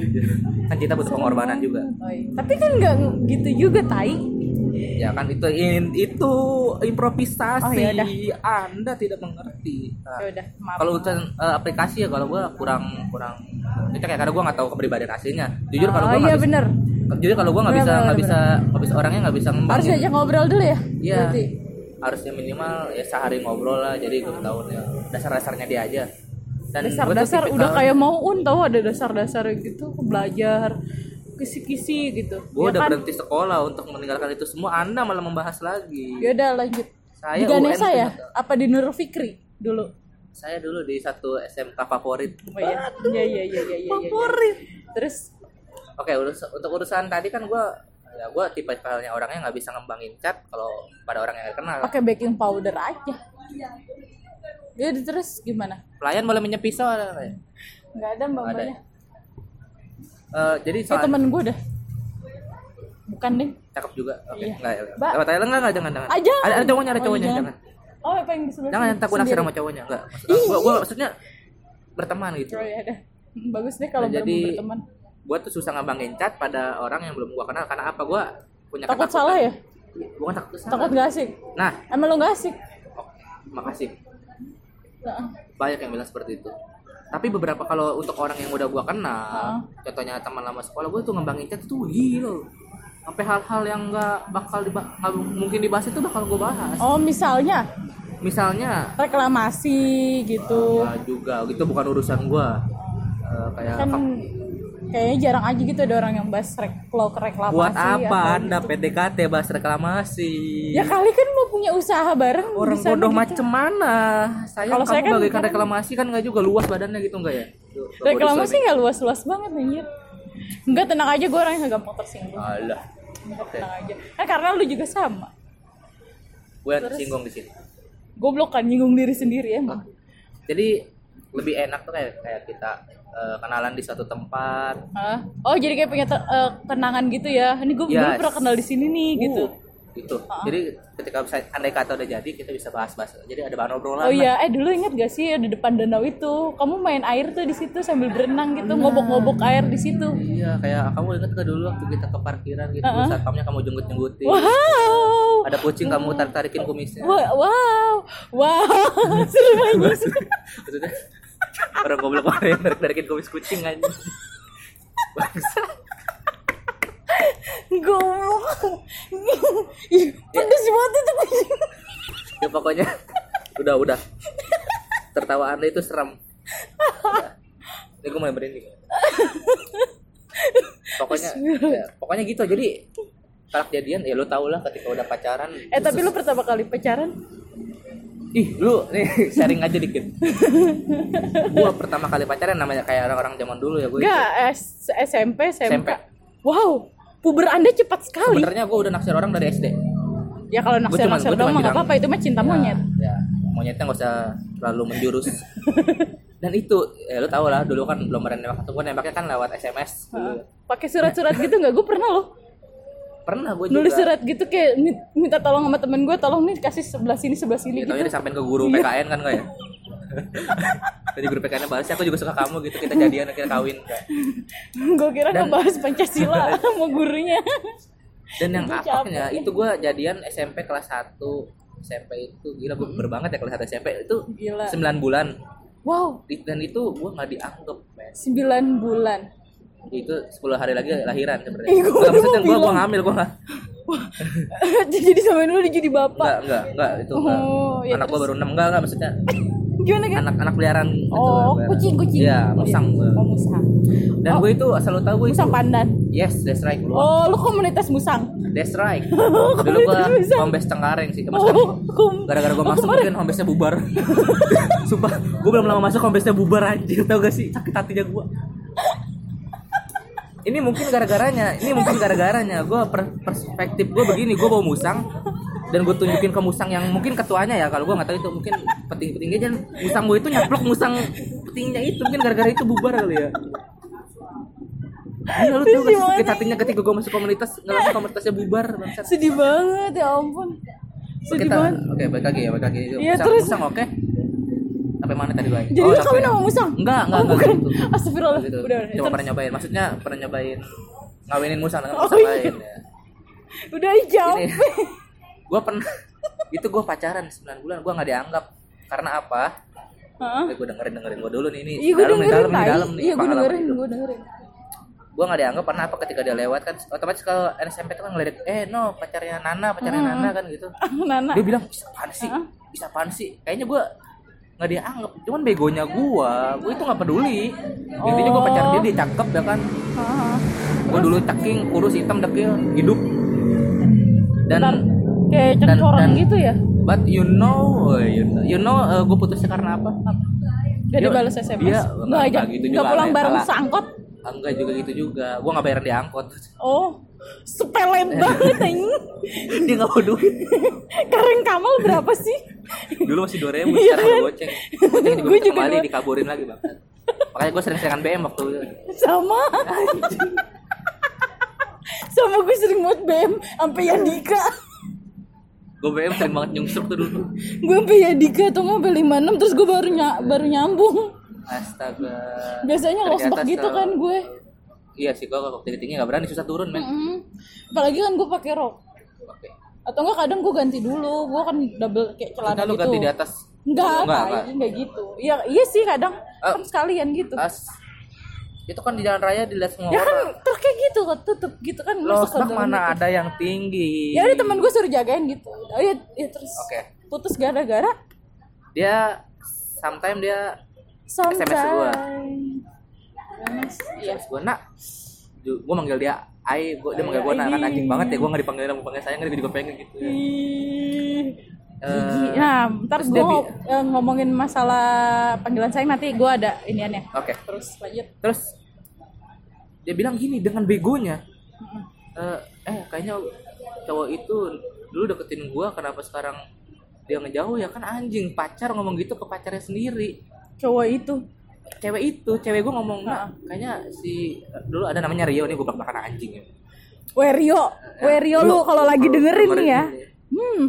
Kan kita butuh pengorbanan juga. oh, iya. tapi kan enggak gitu juga tai Ya kan itu in- itu improvisasi. Oh, ya. Anda tidak mengerti. Nah, ya maaf kalau urusan eh, aplikasi ya kalau gue kurang kurang itu kayak karena gue nggak tahu kepribadian aslinya. Jujur kalau oh gue iya nggak bisa, bener jujur kalau gue nggak Bener, bisa nggak bisa nggak bisa orangnya nggak bisa harus ngembangin. aja ngobrol dulu ya Iya. harusnya minimal ya sehari ngobrol lah jadi gue tahu ya dasar-dasarnya dia aja dan dasar-dasar udah kayak mau un tau ada dasar-dasar gitu belajar kisi-kisi gitu. Gue ya udah kan? berhenti sekolah untuk meninggalkan itu. Semua anda malah membahas lagi. Ya udah lanjut. Saya di Ganesha UN ya ternyata. apa di Nurul Fikri dulu? Saya dulu di satu SMK favorit. Oh iya. Iya iya iya iya iya favorit. Terus? Oke urus untuk urusan tadi kan gue ya gue tipe halnya orangnya nggak bisa ngembangin cat kalau pada orang yang kenal. Pakai baking powder aja. Ya udah, terus gimana? Pelayan boleh minjem pisau ada nggak ya? ada mbak Ada. mbaknya Eh, jadi soal temen gue dah. Bukan deh. Cakep juga. Oke Iya. nggak ya Thailand nggak? Nggak jangan jangan. Jangan. ada, ada cowoknya ada Oh, cowoknya jangan. jangan. Oh apa yang di sebelah jangan sini? takut naksir sama cowoknya enggak maksud gua, gua maksudnya berteman gitu. Oh ya Hmm, bagus deh kalau Nah, jadi- berteman. gua tuh susah ngembangin cat pada orang yang belum gua kenal. Karena apa? Gua punya takut ketakutan. salah ya? Bukan takut salah. Takut gak asik? Nah. Emang lo gak asik? Makasih. Nah, banyak yang bilang seperti itu tapi beberapa kalau untuk orang yang udah gua kenal contohnya teman lama sekolah gua tuh ngembangin cat tuh gila sampai hal-hal yang nggak bakal diba- nggak mungkin dibahas itu bakal gua bahas. Oh misalnya? Misalnya. Reklamasi gitu. Nggak juga gitu bukan urusan gua. Eh, kayak kan kayaknya jarang aja gitu ada orang yang bahas rek kalau ke reklamasi buat apa? Anda gitu. PDKT bahas reklamasi. Ya kali kan mau punya usaha bareng orang bodoh gitu. macem mana? Saya Kalau saya kan bagaikan kadang- reklamasi kan nggak juga luas badannya gitu nggak ya? Reklamasi nggak luas-luas banget anjir. Enggak tenang aja gue orang yang gampang tersinggung. Alah. Enggak, tenang aja. Nah, karena lu juga sama. Gue yang tersinggung di sini. Goblok kan nyinggung diri sendiri emang. Jadi lebih enak tuh kayak kayak kita eh, kenalan di suatu tempat. Hah? oh jadi kayak punya eh, kenangan gitu ya? Ini gue dulu Yes. pernah kenal di sini nih gitu. Uh, gitu jadi ketika bisa andai kata udah jadi kita bisa bahas-bahas. Jadi ada bahan obrolan Oh iya, eh dulu ingat gak sih di depan danau itu, kamu main air tuh di situ sambil berenang gitu, ngobok-ngobok air di situ. iya kayak kamu ingat gak dulu waktu kita ke parkiran gitu saat kamunya kamu jenggut-jenggutin Wow, ada kucing kamu tarik-tarikin kumisnya. Wah, wow, wow, seru banget. maksudnya orang goblok orang yang tarik-tarikin kumis kucing aja bangsa Goblok. Pedes banget itu kucing. ya pokoknya udah udah tertawa anda itu Udah. ini gue mulai merinding pokoknya ya, pokoknya gitu jadi kalau kejadian ya lu tau lah ketika udah pacaran Eh tapi lu pertama kali pacaran? Ih lu nih sharing aja dikit gua pertama kali pacaran namanya kayak orang-orang zaman dulu ya gue Enggak, S- SMP, SMK. SMP. Wow, puber Anda cepat sekali. sebenarnya gua udah naksir orang dari SD Ya kalau naksir naksir doang nggak apa-apa, itu mah cinta monyet. ya monyetnya nggak usah terlalu menjurus dan itu ya lu tau lah dulu kan belum pernah nembak gue nembaknya kan lewat SMS Pakai surat-surat gitu nggak? Gue pernah loh. Pernah gue juga. nulis surat gitu kayak mi- minta tolong sama temen gue tolong nih kasih sebelah sini sebelah sini gitu. gitu disampaikan ke guru PKN kan gak ya? Jadi guru PKN balas aku juga suka kamu gitu kita jadian kita kawin gue kira Dan- ngebahas pancasila sama gurunya. Dan yang apaknya capek. itu gue jadian SMP kelas 1 SMP itu gila gue berbanget ya kelas 1 SMP itu Gila. 9 bulan. Wow. Dan itu gue nggak dianggap men. 9 bulan itu 10 hari lagi lahiran sebenarnya gua Nggak, maksudnya gue gue ngamil gue nggak. Jadi sama dulu jadi bapak? Nggak nggak nggak itu nggak. Oh, ya anak gue baru 6 enggak enggak maksudnya gimana kan anak anak peliharaan gitu, oh kucing kucing. Iya musang gua. oh musang. Dan Oh. gue itu asal lo tau gue itu musang pandan. Yes that's right lu oh lu komunitas musang? That's right. Dulu gue hombes cengkareng sih Mas oh gara-gara gue masuk mungkin hombesnya bubar. Sumpah gue belum lama masuk hombesnya bubar anjir tau gak sih? Sakit hatinya gue ini mungkin gara-garanya ini mungkin gara-garanya. Gue perspektif gue begini gue bawa musang dan gue tunjukin ke musang yang mungkin ketuanya ya. Kalau gue nggak tahu itu mungkin peting petingnya dan musang gue itu nyaplok musang petingnya itu mungkin gara-gara itu bubar kali ya. Gila, lu sih sakit hatinya ketika gue masuk komunitas ngeliat komunitasnya bubar bangsat. sedih banget ya ampun. Sedih kita banget. Oke balik lagi ya balik lagi. Iya, musang, terus- musang oke sampai mana tadi lagi jadi lu sampai- kawin sama musang enggak enggak oh, enggak gitu. Astagfirullah gitu. udah udah. cuma pernah nyobain maksudnya pernah nyobain ngawinin musang dengan Oh, musang iya. lain ya. udah ini gue pernah itu gue pacaran 9 bulan gue nggak dianggap. Karena apa? Hah? gue dengerin dengerin gue dulu nih ini Iya gue dalam nih dengerin dalam nih dalam nih Iya gue dengerin, hidup. gue dengerin. gue nggak dianggap karena apa ketika dia lewat kan otomatis kalau SMP itu kan ngeledek eh no pacarnya Nana pacarnya Hmm. Nana kan gitu. Nana. Dia bilang bisa apaan sih? Bisa apaan sih? Kayaknya gue nggak dianggap cuman begonya gue gue itu nggak peduli. Intinya gue pacar dia dia cakep ya kan? Heeh. gue dulu caking kurus hitam dekil hidup. Dan Bentar, kayak dan- dan- gitu ya? But you know oh, you know, you know gue putusnya karena apa? Gak Dia- dibalas SMS Nggak enggak aja. gitu juga, pulang bareng sangkot enggak juga gitu juga. Gue nggak bayaran di angkot. Oh Sepele banget anjing. Dia nggak mau duit. Karen Kamal berapa sih? dulu masih dua ribu Iya sekarang kan? goceng goceng juga, Gua juga kembali dikaburin lagi bang. Makanya gue sering-seringan BM waktu itu. Sama. Sama gue sering buat BM Sampai Yadika gue BM sering banget nyungsep tuh dulu. Gue sampai Yadika tuh mobil 56 Terus gue baru, ny- baru nyambung astaga. Biasanya Ternyata losbak gitu kan gue. Iya sih gue kalau tinggi tinggi nggak berani susah turun men. Mm-mm. Apalagi kan gue pakai rok. Oke. Atau enggak kadang gue ganti dulu. Gue kan double kayak celana Enggak lu gitu. ganti di atas? Enggak, enggak, enggak, enggak. enggak gitu. Iya, iya sih kadang Ah. Kan sekalian gitu. As. Itu kan di jalan raya dilihat semua Ya kan truk kayak gitu kan tutup gitu kan. Lo mana gitu. ada yang tinggi? Ya udah teman gue suruh jagain gitu. Oh ya, ya terus Oke. putus gara-gara dia sometimes dia sometimes. SMS gua. Iya. gue nak gue manggil dia Ai, gua, dia manggil gue nak kan anjing banget ya gue nggak dipanggil nama panggil sayang gue juga pengen gitu ya. Gigi. Nah, ntar gue bi- ngomongin masalah panggilan sayang nanti gue ada iniannya. oke Terus lanjut. terus dia bilang gini dengan begonya eh, eh kayaknya cowok itu dulu deketin gua kenapa sekarang dia ngejauh ya kan anjing pacar ngomong gitu ke pacarnya sendiri Cowok itu. cewek itu cewek gua ngomong nah kayaknya si dulu ada namanya Rio nih gue belak anjing ya Werio, Werio lu kalau lagi dengerin nih ya. Hmm.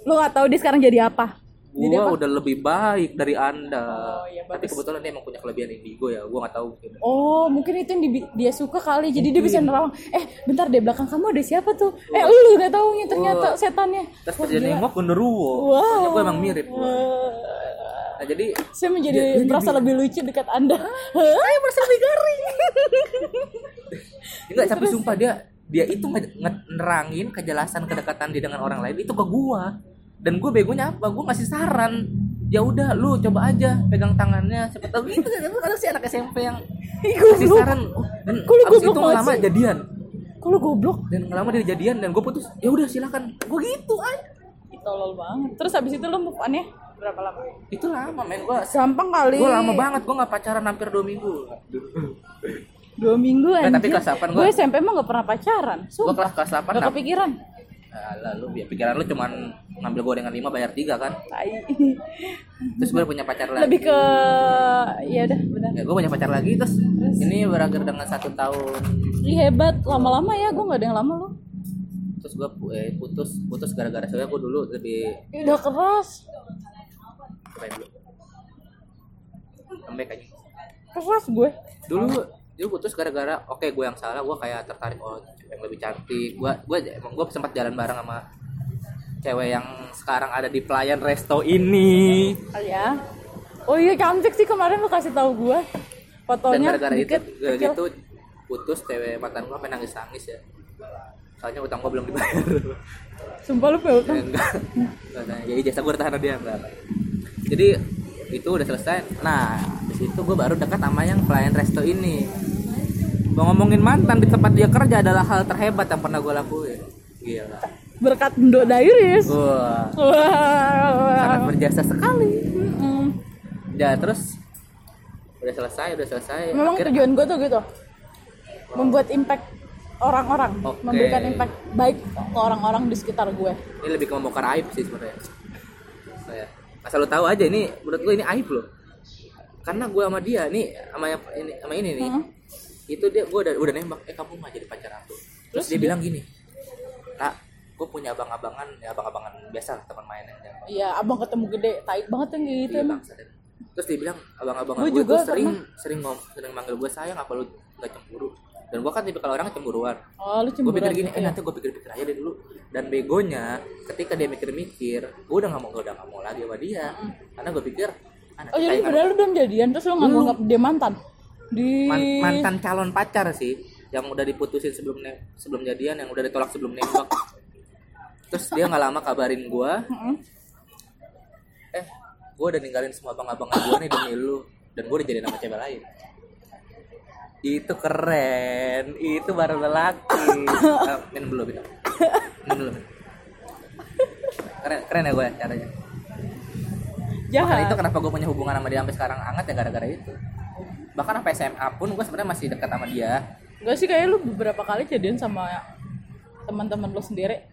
Lu gak tahu dia sekarang jadi apa? Jadi gua apa? udah lebih baik dari anda Oh, iya, tapi kebetulan dia emang punya kelebihan indigo ya gua nggak tahu mungkin Oh, mungkin itu yang di- dia suka kali. Jadi dia bisa nerawang. Eh, bentar deh belakang kamu ada siapa tuh? Eh, lu udah tahu nih ternyata Wah. setannya. terus Wah, dia nengok genderuwo Wow. soalnya gua emang mirip gua. Nah jadi Saya menjadi merasa lebih lucu dekat Anda. Saya merasa lebih garing. Enggak, tapi sumpah dia dia itu nerangin kejelasan kedekatan dia dengan orang lain itu ke gua. Dan gue begonya apa? Gue ngasih saran. Ya udah lu coba aja pegang tangannya siapa tahu itu kan ada sih anak SMP yang Ih, kasih goblok. saran oh, dan lu abis itu lama jadian Kalau goblok, dan lama dia jadian dan gue putus ya udah silakan gue gitu aja tolol banget. Terus habis itu lo move on ya? Berapa lama? itu lama men gue Gampang kali. gue lama banget gue nggak pacaran hampir dua minggu Dua minggu Nah, anjir. tapi kelas delapan Gue gua- SMP mah gak pernah pacaran. gue Sumpah. kelas kelas delapan Gak kepikiran. Alah, lu ya pikiran lu cuman ngambil gorengan lima bayar tiga kan Tai. terus gue punya pacar lagi Lebih ke ya udah benar. ya gue punya pacar lagi terus ini berakhir dengan satu tahun Ih hebat, lama-lama ya gue gak ada yang lama lo. terus gue eh, putus putus gara-gara soalnya gue dulu lebih Ih, Udah keras, keren dulu. Aja. Keras gue. dulu dulu putus gara-gara oke gue yang salah gue kayak tertarik oh yang lebih cantik. Gue gue emang gue sempat jalan bareng sama cewek yang sekarang ada di pelayan resto ini. Oh ya. Oh iya cantik sih kemarin lo kasih tahu gue dan fotonya gara-gara itu dikit, gara kecil. gitu putus cewek mantan gue sampai nangis nangis ya. Soalnya utang gue belum dibayar. Sumpah lu Ya, enggak enggak nah, jadi jasa gue tahan dia enggak jadi itu udah selesai nah di situ gue baru dekat sama yang pelayan resto ini mau ngomongin mantan di tempat dia kerja adalah hal terhebat yang pernah gue lakuin gila Berkat Ndok Dairis. wah Wah. sangat berjasa sekali Mm. ya terus udah selesai udah selesai Memang Akhirnya- tujuan gue tuh gitu. Membuat impact orang-orang, Oke. memberikan impact baik ke orang-orang di sekitar gue. ini lebih ke membongkar aib sih sebenarnya saya asal lo tahu aja ini menurut gue ini aib loh. Karena gue sama dia nih sama yang ini sama ini nih Hmm. itu dia gue udah udah nembak eh kamu nggak jadi pacar aku. Terus, Terus? dia, bilang gini tak gue punya abang-abangan ya abang-abangan biasa teman mainan yang Iya, abang ketemu gede, taib banget yang gitu iya, bangsa dan terus dia bilang abang-abangan gue juga tuh sering sering ngom sering manggil gue sayang apa lu nggak cemburu dan gue kan tipe kalau orang cemburuan Oh, lu gue cemburu pikir gini eh ya? nanti gue pikir-pikir aja deh dulu dan begonya ketika dia mikir-mikir gue udah nggak mau gue udah nggak mau lagi sama dia karena gue pikir ah, Oh, jadi padahal lu belum jadian terus lu nggak nganggap dia mantan. Di Man- mantan calon pacar sih yang udah diputusin sebelum sebelum jadian yang udah ditolak sebelum nembak terus dia nggak lama kabarin gue Mm-mm. eh gue udah ninggalin semua abang-abang gue nih demi lu dan gue udah jadi nama cewek lain itu keren. Itu baru lelaki. Minum minum. Dulu minum. keren keren ya gue ya caranya. Makanya jahat itu kenapa gue punya hubungan sama dia sampai sekarang hangat ya gara-gara itu. Bahkan sampai SMA pun gue sebenarnya masih dekat sama dia. Gak sih kayak lu beberapa kali jadian sama teman-teman lu sendiri.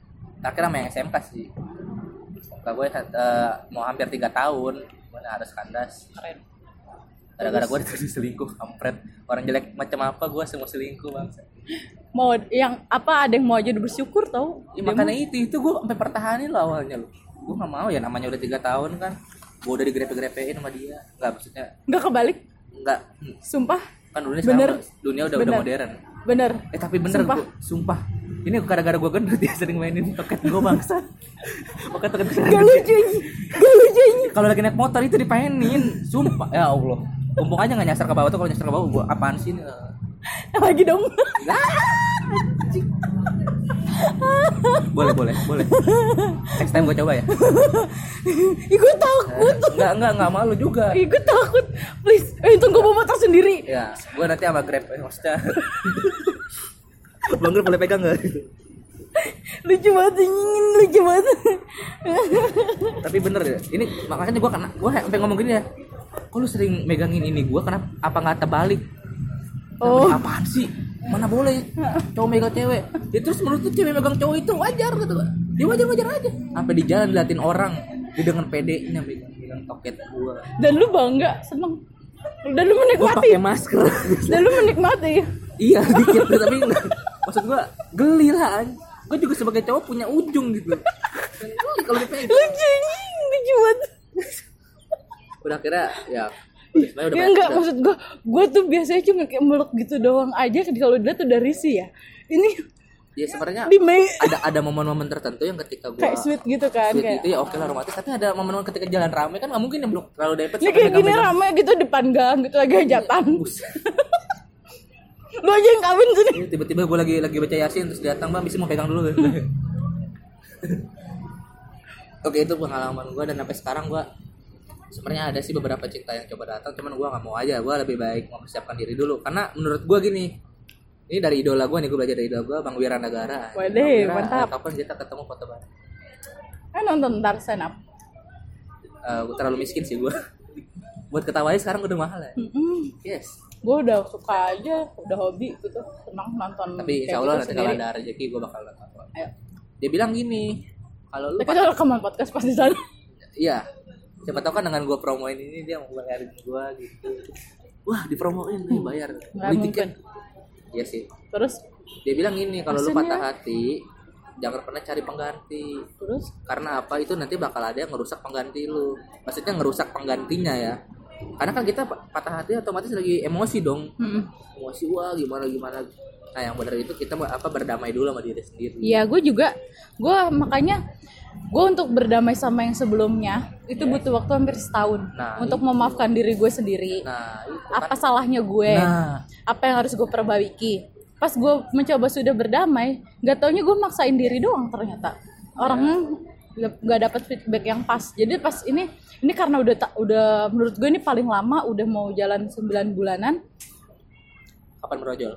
Terakhir sama yang SMK sih. SMK gue eh, mau hampir tiga tahun. Gue harus kandas. Keren gara-gara gue dituduh selingkuh kampret. Orang jelek macam apa gue semua selingkuh bang. Mau yang apa ada yang mau aja udah bersyukur tau. Ya, makanya itu itu gue sampai pertahanin lo awalnya lo gue nggak mau ya namanya udah tiga tahun kan. Gue udah digrepe-grepein sama dia. Nggak maksudnya nggak kebalik? Nggak. Hmm, sumpah? Kan dunia Bener. sekarang dunia udah udah Bener. modern. Bener. Eh tapi bener Sumpah. gua- sumpah. Ini gara-gara gue gendut dia sering mainin toket gue bangsa toket toket gak lucu ini. Gak lucu ini. Kalau lagi naik motor itu dipainin. Sumpah. Ya allah Mumpung aja nggak nyasar ke bawah tuh kalau nyasar ke bawah gue apaan sih ini? Lagi dong? Boleh boleh boleh. Next time gue coba ya. Gue takut nggak nggak nggak malu juga. Gue takut please eh itu gue bawa motor sendiri. Ya gue nanti sama grab eh, hostnya bang Grab boleh pegang nggak? Lucu banget ingin lucu banget. Tapi bener ya ini makanya gue kena gue sampai ngomong gini ya kok lu sering megangin ini gue kenapa apa nggak terbalik? Oh. apaan sih? Mana boleh? Cowok megang cewek. Ya terus menurut lu cewek megang cowok itu wajar gitu dia wajar wajar aja. Sampai di jalan diliatin orang. Dia dengan pedenya megang megang toket gue dan lu bangga seneng. Dan lu menikmati. pakai masker. Dan lu menikmati. Iya dikit tapi enggak. Maksud gue geli lah gue juga sebagai cowok punya ujung gitu. Kalau dipegang ini lucu banget udah akhirnya ya udah ya enggak maksud gue gue tuh biasanya cuma kayak meluk gitu doang aja kalau dilihat udah risih ya. Ini ya sebenarnya ada ada momen-momen tertentu yang ketika gue kayak sweet gitu kan sweet kayak itu ya oke lah romantis. Tapi ada momen-momen ketika jalan rame kan nggak mungkin yang belum terlalu dapet ini kayak gini rame gitu depan gang gitu lagi hajatan. Lu aja yang kawin sini. Tiba-tiba gue lagi lagi baca yasin terus datang bang bisa mau pegang dulu. Oke itu pengalaman gue dan sampai sekarang gue sebenarnya ada sih beberapa cinta yang coba datang cuman gue nggak mau aja. Gue lebih baik mempersiapkan diri dulu. Karena menurut gue gini ini dari idola gue nih gue belajar dari idola gue bang Wiranagara Waduh, mantap. kapan kita ketemu foto bareng? Kan nonton ntar stand up. Gua terlalu miskin sih gue buat ketawanya sekarang udah mahal ya? Mm-mm. yes. Gue udah suka aja udah hobi gitu. Senang nonton tapi insya Allah gitu nanti kalau ada rezeki gue bakal datang Ayo. dia bilang gini kalau lu Tapi kita rekaman podcast pas di sana. Iya siapa tahu kan dengan gue promoin ini dia mau bayarin gue gitu. Wah dipromoin nih bayar. Nggak beli tiket. Iya sih. Terus? Dia bilang gini kalau lu patah hati jangan pernah cari pengganti. Terus? Karena apa? Itu nanti bakal ada yang ngerusak pengganti lu. Maksudnya ngerusak penggantinya ya. Karena kan kita pa- patah hati otomatis lagi emosi dong. Mm-mm. emosi wah gimana gimana. Nah yang benar itu kita apa berdamai dulu sama diri sendiri. Iya, gue juga. Gue makanya gue untuk berdamai sama yang sebelumnya itu butuh waktu hampir setahun Nah, untuk memaafkan diri gue sendiri. nah itu Apa salahnya gue? nah Apa yang harus gue perbaiki? Pas gue mencoba sudah berdamai, nggak taunya gue maksain diri doang ternyata. Orangnya nggak nggak dapat feedback yang pas. Jadi pas ini ini karena udah tak udah menurut gue ini paling lama udah mau jalan 9 bulanan, kapan merojol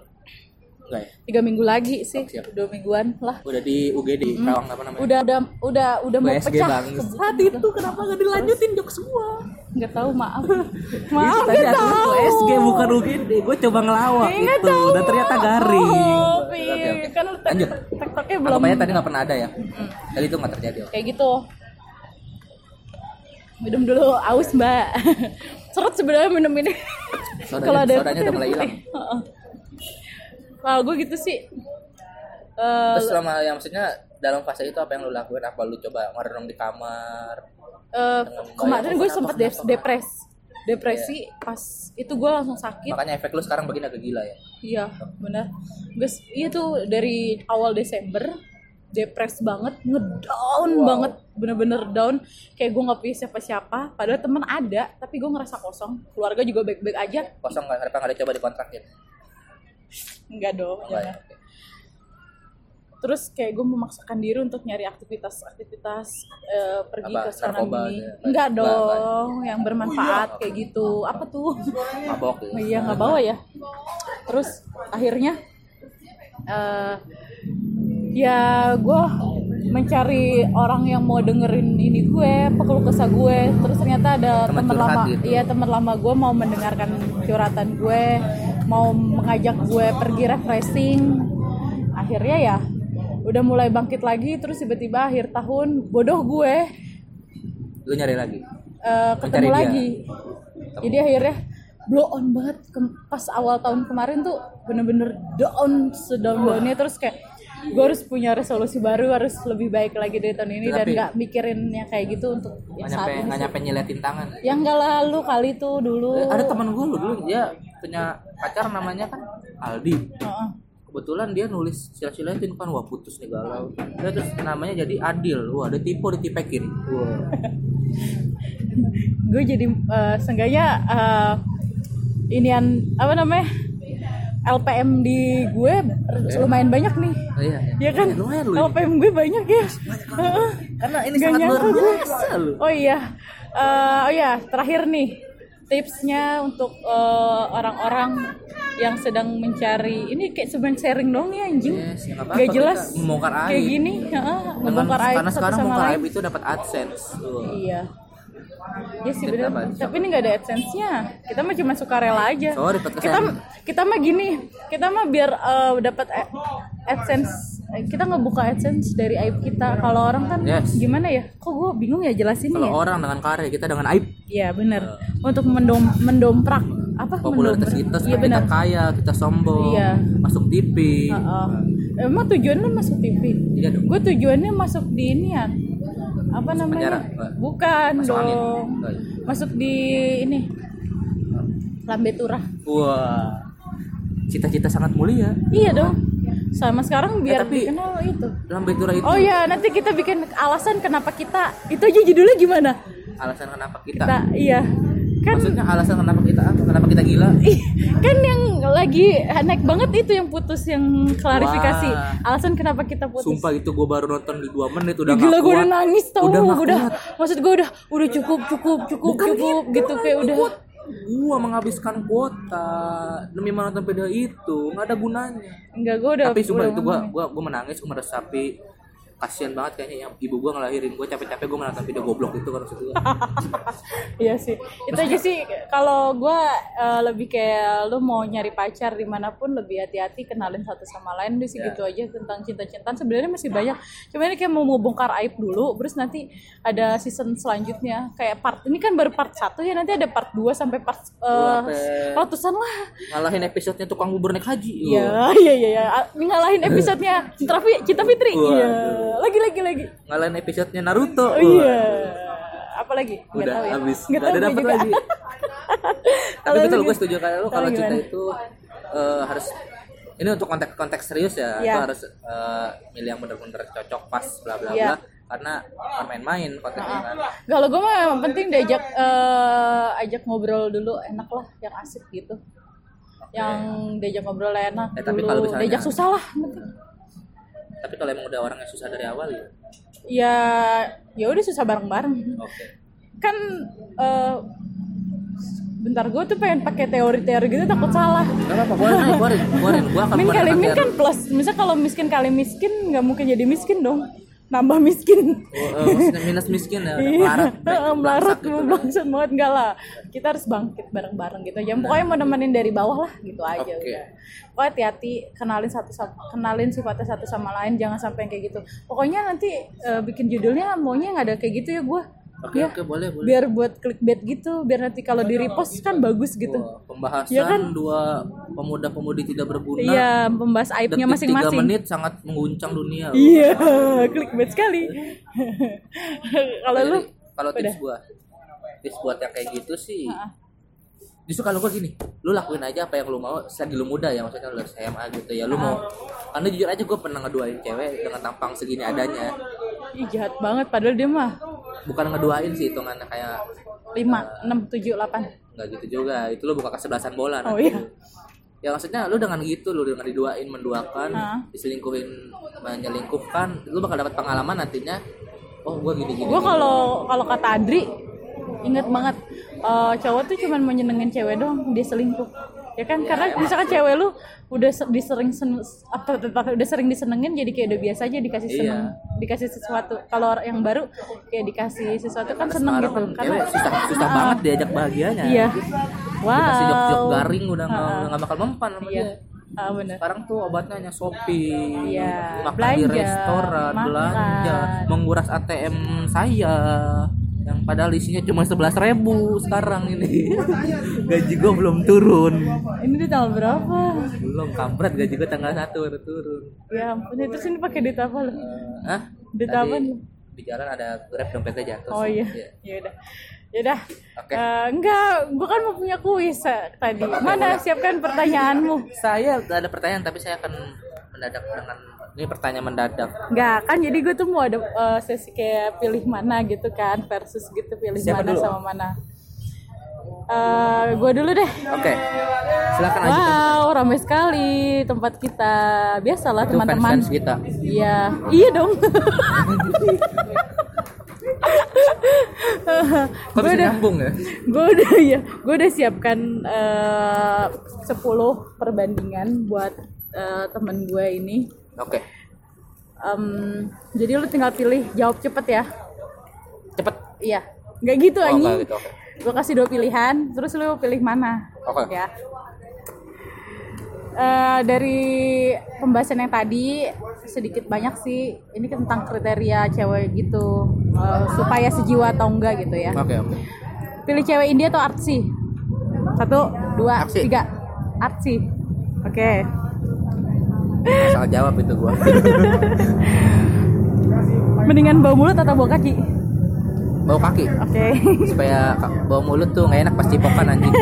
enggak ya? Tiga minggu lagi sih, Siap. dua mingguan lah. udah di UGD Rawang apa namanya? Udah udah udah udah mau pecah. bang saat itu kenapa gak dilanjutin? Jok semua nggak tahu maaf. Maaf tadi nggak tahu. USG bukan UGD gue coba ngelawak Eh, nggak itu. Tahu. dan ternyata garing. Oh, kan lanjut. tektoknya belum. aja tadi nggak pernah ada ya? Tadi itu nggak terjadi kayak gitu. Minum dulu aus mbak. Seret sebenarnya minum ini. Sodanya- ada sodanya udah mulai hilang. Kalau gue gitu sih Eh, terus selama yang maksudnya dalam fase itu apa yang lu lakuin apa lu coba merenung di kamar eh, dengan kemarin gue sempet kenapa, dep- depres depresi pas itu gue langsung sakit makanya efek lu sekarang begini agak gila ya Iya, benar. Guys, iya tuh dari awal Desember depres banget, ngedown Wow. banget, bener-bener down. Kayak gue nggak punya siapa-siapa. Padahal temen ada, tapi gue ngerasa kosong. Keluarga juga baik-baik aja. kosong nggak kenapa nggak ada coba dikontrakin enggak dong jangan. ya? terus kayak gue memaksakan diri untuk nyari aktivitas-aktivitas eh, pergi Apa, ke sana gitu ya? enggak dong yang bermanfaat kayak gitu apa tuh Mabok. Oh iya nggak bawa ya. Terus akhirnya eh ya gue mencari orang yang mau dengerin ini gue, pekeluh kesah gue. Terus ternyata ada Teman lama, gitu. iya teman lama gue mau mendengarkan curhatan gue, mau mengajak gue pergi refreshing. Akhirnya ya udah mulai bangkit lagi terus tiba-tiba akhir tahun bodoh gue Lu nyari lagi. Mencari ketemu dia. lagi jadi akhirnya blow on banget pas awal tahun kemarin tuh bener-bener down sedown downnya terus kayak gue harus punya resolusi baru harus lebih baik lagi dari tahun ini dan Tapi- nggak mikirin yang kayak gitu untuk yang saat nyampe ini nggak nyampe nyiletin tangan. yang nggak lalu kali tuh dulu Eh, Ada teman gue dulu dia punya pacar namanya kan Aldi. Heeh. kebetulan dia nulis sila-silatin kan wah putus nih galau dia terus namanya jadi Adil wah ada tipe ditipekin wah gue jadi eh, seenggaknya eh, inian apa namanya LPM di gue lumayan banyak nih. Oh, iya ya kan? Lumayan lu. LPM gue banyak ya. Karena ini Nggak sangat luar biasa lu. Oh iya, Eh, oh ya terakhir nih tipsnya untuk eh, orang-orang yang sedang mencari ini kayak sebenarnya sharing dong ya anjing, Yes, ya Gak jelas. membongkar aib. kayak gini, heeh, Dengan- ngebongkar aib karena sekarang sama bongkar lain. aib itu dapat adsense Wah. Iya. Iya sih bener. apa? Tapi ini nggak ada adsense-nya. Kita mah cuma suka rela aja. Sorry, kita kita mah gini, kita mah biar eh, dapat adsense eh, kita ngebuka adsense dari aib kita. Kalau orang kan Yes. gimana ya? Kok gue bingung ya jelasinnya kalau ya? orang dengan karya kita dengan aib Iya benar. Untuk mendom mendomprak apa popularitas kita Iya benar. kita kaya kita sombong Iya. masuk TV Heeh. Emang tujuan lu masuk TV? Iya dong. Gue tujuannya masuk di ini ya. Apa namanya? penjara? Bukan Masuk angin? dong. Enggak. Masuk di ini. Lambe Turah. wah cita-cita sangat mulia Iya dong. Sama sekarang biar tapi- dikenal itu. Lambe Tura itu Oh iya, nanti kita bikin alasan kenapa kita itu aja judulnya gimana? alasan kenapa kita Kita iya. Kan maksudnya alasan kenapa kita apa kenapa kita gila kan yang lagi naik banget itu yang putus yang klarifikasi. Wah. Alasan kenapa kita putus. Sumpah itu gue baru nonton di dua menit udah Gila gue udah nangis tau Udah udah, nggak kuat. maksud gue udah udah cukup cukup cukup Bukan cukup gitu, kayak udah Gua menghabiskan kuota demi menonton video itu nggak ada gunanya. enggak gue udah Tapi sumpah udah itu gua gua gua menangis, gua meresapi kasihan banget kayaknya ibu gua ngelahirin gua capek-capek gua menonton video goblok itu kan maksud gua. Iya sih. Itu aja sih kalau gue eh, lebih kayak lu mau nyari pacar di mana pun lebih hati-hati kenalin satu sama lain deh sih Ya. gitu aja tentang cinta-cintaan sebenarnya masih banyak. Cuma ini kayak mau mau bongkar aib dulu, terus nanti ada season selanjutnya kayak part ini kan baru part satu ya nanti ada part 2 sampai part Sampai- ratusan lah. Ngalahin episodenya tukang bubur naik haji. Iya, iya, iya, iya. Ngalahin episodenya Cinta Fitri. Iya. Lagi, lagi, lagi. Ngalahin episodenya Naruto. Oh, iya. Apa lagi? Nggak Udah tahu ya. habis. Nggak ada juga. lagi. Tapi betul gue setuju kalau kalau cinta itu eh, harus ini untuk konteks konteks serius ya, Iya. itu harus eh, milih yang benar-benar cocok pas bla bla Iya. bla karena main-main konteksnya kan. Kalau gue mah yang penting diajak eh, ajak ngobrol dulu enak lah, yang asik gitu. Yang diajak ngobrol enak Eh, tapi dulu. kalau misalnya- diajak susah lah. penting. Tapi kalau emang udah orang yang susah dari awal ya. Ya, ya udah susah bareng-bareng. Oke. Kan eh, bentar gue tuh pengen pakai teori-teori gitu takut salah. Gak apa-apa, keluarin aja, keluarin, keluarin. Gua akan Min kali min kan plus. Misal kalau miskin kali miskin nggak mungkin jadi miskin dong. Nambah miskin. Oh, eh, maksudnya minus miskin ya, Iya, melarat, baik, melarat gitu. bangsat banget enggak lah. Kita harus bangkit bareng-bareng gitu aja. Pokoknya mau nemenin dari bawah lah gitu aja Oke. udah. Pokoknya hati-hati kenalin satu sama kenalin sifatnya satu sama lain jangan sampai yang kayak gitu. Pokoknya nanti eh, bikin judulnya maunya nggak ada kayak gitu ya gue. Oke, Ya, oke, boleh, boleh. biar buat clickbait gitu, biar nanti kalau di repost kan bagus gitu. Wah, pembahasan Iya kan? dua pemuda-pemudi tidak berguna. Iya, membahas aibnya Detik tiga masing-masing. menit sangat mengguncang dunia. Iya, clickbait sekali. kalau lu kalau tips gua tips buat yang kayak gitu sih Heeh. justru kalau gua gini lu lakuin aja apa yang lu mau selagi lu muda ya maksudnya lu SMA gitu ya lu mau karena jujur aja gua pernah ngeduain cewek dengan tampang segini adanya Ih, jahat banget padahal dia mah bukan ngeduain sih hitungannya kayak 5, 6, 7, 8. nggak gitu juga itu lu buka kesebelasan bola Oh nanti. iya. ya maksudnya lu dengan gitu lu dengan diduain menduakan Ah. diselingkuhin menyelingkuhkan lu bakal dapat pengalaman nantinya oh gua gini gini gue kalau kalau kata Adri inget banget eh, cowok tuh cuman mau nyenengin cewek doang dia selingkuh ya kan? Karena misalkan cewek lu udah se- disering sen- apa apa- udah sering disenengin jadi kayak udah biasa aja dikasih Iya. seneng dikasih sesuatu. Kalau orang yang baru kayak dikasih sesuatu kan seneng gitu. Kan karena susah susah Ah, banget diajak bahagianya. Iya. Wow dikasih jok-jok garing udah nggak Ah. udah nggak bakal mempan sama iya. dia. Ah bener. Sekarang tuh obatnya hanya shopping Iya, makan di belanja, restoran makan. belanja menguras ATM saya yang padahal isinya cuma sebelas ribu sekarang ini gaji gue belum turun ini di tanggal berapa belum kampret gaji gue tanggal satu baru turun ya ampun terus ini pakai duit apa lu Hah? Duit Tadi apa nih? di jalan ada grab dompetnya jatuh Oh iya. Ya udah. Ya udah. Oke. Eh, enggak, gua kan mau punya kuis eh, tadi. Mana siapkan pertanyaanmu? saya ada pertanyaan tapi saya akan mendadak dengan ini pertanyaan mendadak Enggak, kan jadi gue tuh mau ada eh, sesi kayak pilih mana gitu kan versus gitu pilih Siapa mana dulu? sama mana. Eh, gue dulu deh. oke silakan aja Wow, ramai sekali tempat kita. Biasalah teman-teman. kita Iya, iya dong. kok bisa nyambung ya gue udah ya gue udah siapkan eh, 10 perbandingan buat eh, temen gue ini. Oke. Em, jadi lu tinggal pilih jawab cepet ya. Cepet? Iya. Nggak gitu oh anjing. gitu oke. Gue kasih dua pilihan terus lu pilih mana? Oke. ya. Eh, dari pembahasan yang tadi sedikit banyak sih ini tentang kriteria cewek gitu. Eh, supaya sejiwa atau enggak gitu ya. Oke oke. Pilih cewek India atau artsy? Satu dua Artsy. tiga. Artsy. Oke asal jawab itu gua. Mendingan bau mulut atau bau kaki? Bau kaki. Oke. Supaya ka- bau mulut tuh nggak enak pas cipokan anjing.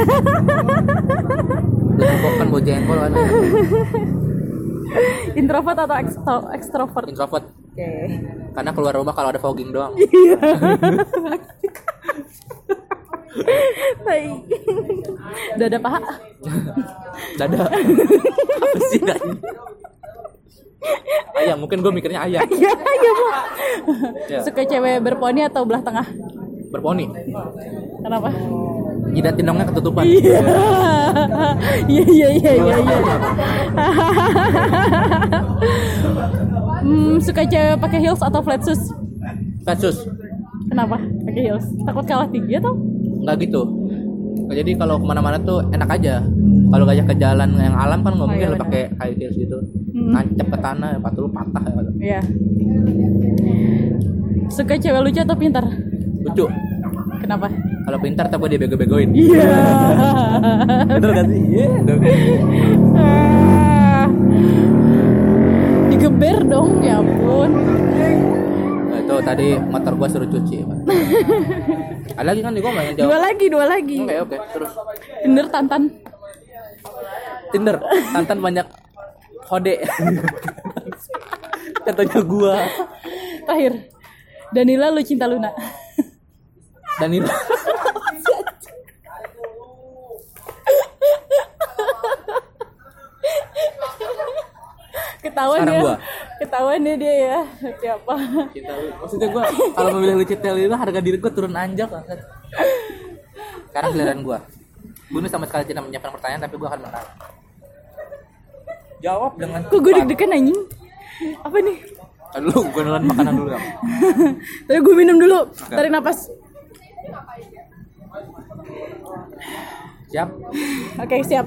Udah cipokan bau jengkol kan introvert atau extro- extrovert? Oke. Introvert karena keluar rumah kalau ada fogging doang. Tai. dada paha dada apa sih ayam mungkin gue mikirnya ayam iya iya Bu. Ya. suka cewek berponi atau belah tengah? Berponi. Kenapa? Jidat tindongnya ketutupan. Iya. Iya iya iya iya iya. Hmm, suka cewek pakai heels atau flat shoes? Kasus kenapa pakai heels? Takut kalah tinggi atau? Nggak gitu jadi kalau ke mana-mana tuh enak aja kalau gajah ke jalan yang alam kan nggak Oh, mungkin iya lo pakai high heels gitu Hmm. nancep ke tanah ya patu lu patah ya Iya. Suka cewek lucu atau pintar? lucu Kenapa? kalau pintar tapi dia bego-begoin Iya. bener kan sih iya Ah. Digeber dong, ya ampun. nah, itu tadi motor gua suruh cuci. ada lagi kan di gua yang Dua jawab lagi, dua lagi. oke oke terus Tinder Tantan. Tinder Tantan banyak kode katanya gua Terakhir. Danila lu cinta Luna. dan ini Ketahuan Sekarang ya. gua. Ketahuan ya dia ya. Siapa? Cinta lu. maksudnya gua kalau memilih Lucitel itu harga diri gua turun anjak banget sekarang giliran gua Gue ini sama sekali tidak menyiapkan pertanyaan tapi gua akan menang jawab dengan Kok gue deg-degan anjing? Apa nih? Aduh, gue nulan makanan dulu ya. Tapi gue minum dulu. Tarik napas. Siap? Oke, siap.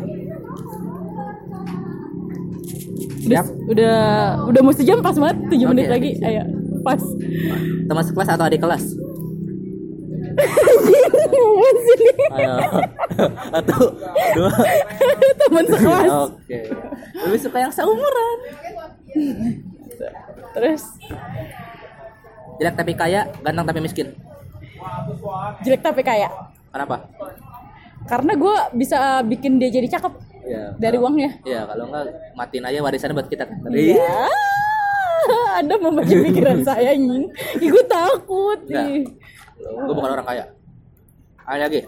Siap? Udah udah mau sejam pas banget 7 menit Oke, lagi. Ayo, pas. Teman sekelas atau adik kelas? Ngomong sini. Ayo. Satu, dua. Teman sekelas. Oke. Lebih suka yang seumuran. Terus Jelek tapi kaya, ganteng tapi miskin. jelek tapi kaya. Kenapa? Karena gue bisa bikin dia jadi cakep Ya. dari uangnya. Ya, kalau enggak matiin aja warisannya buat kita kan. Iya. Anda membaca pikiran saya nying. Ih, gue takut nih. Gue bukan orang kaya. Ada lagi.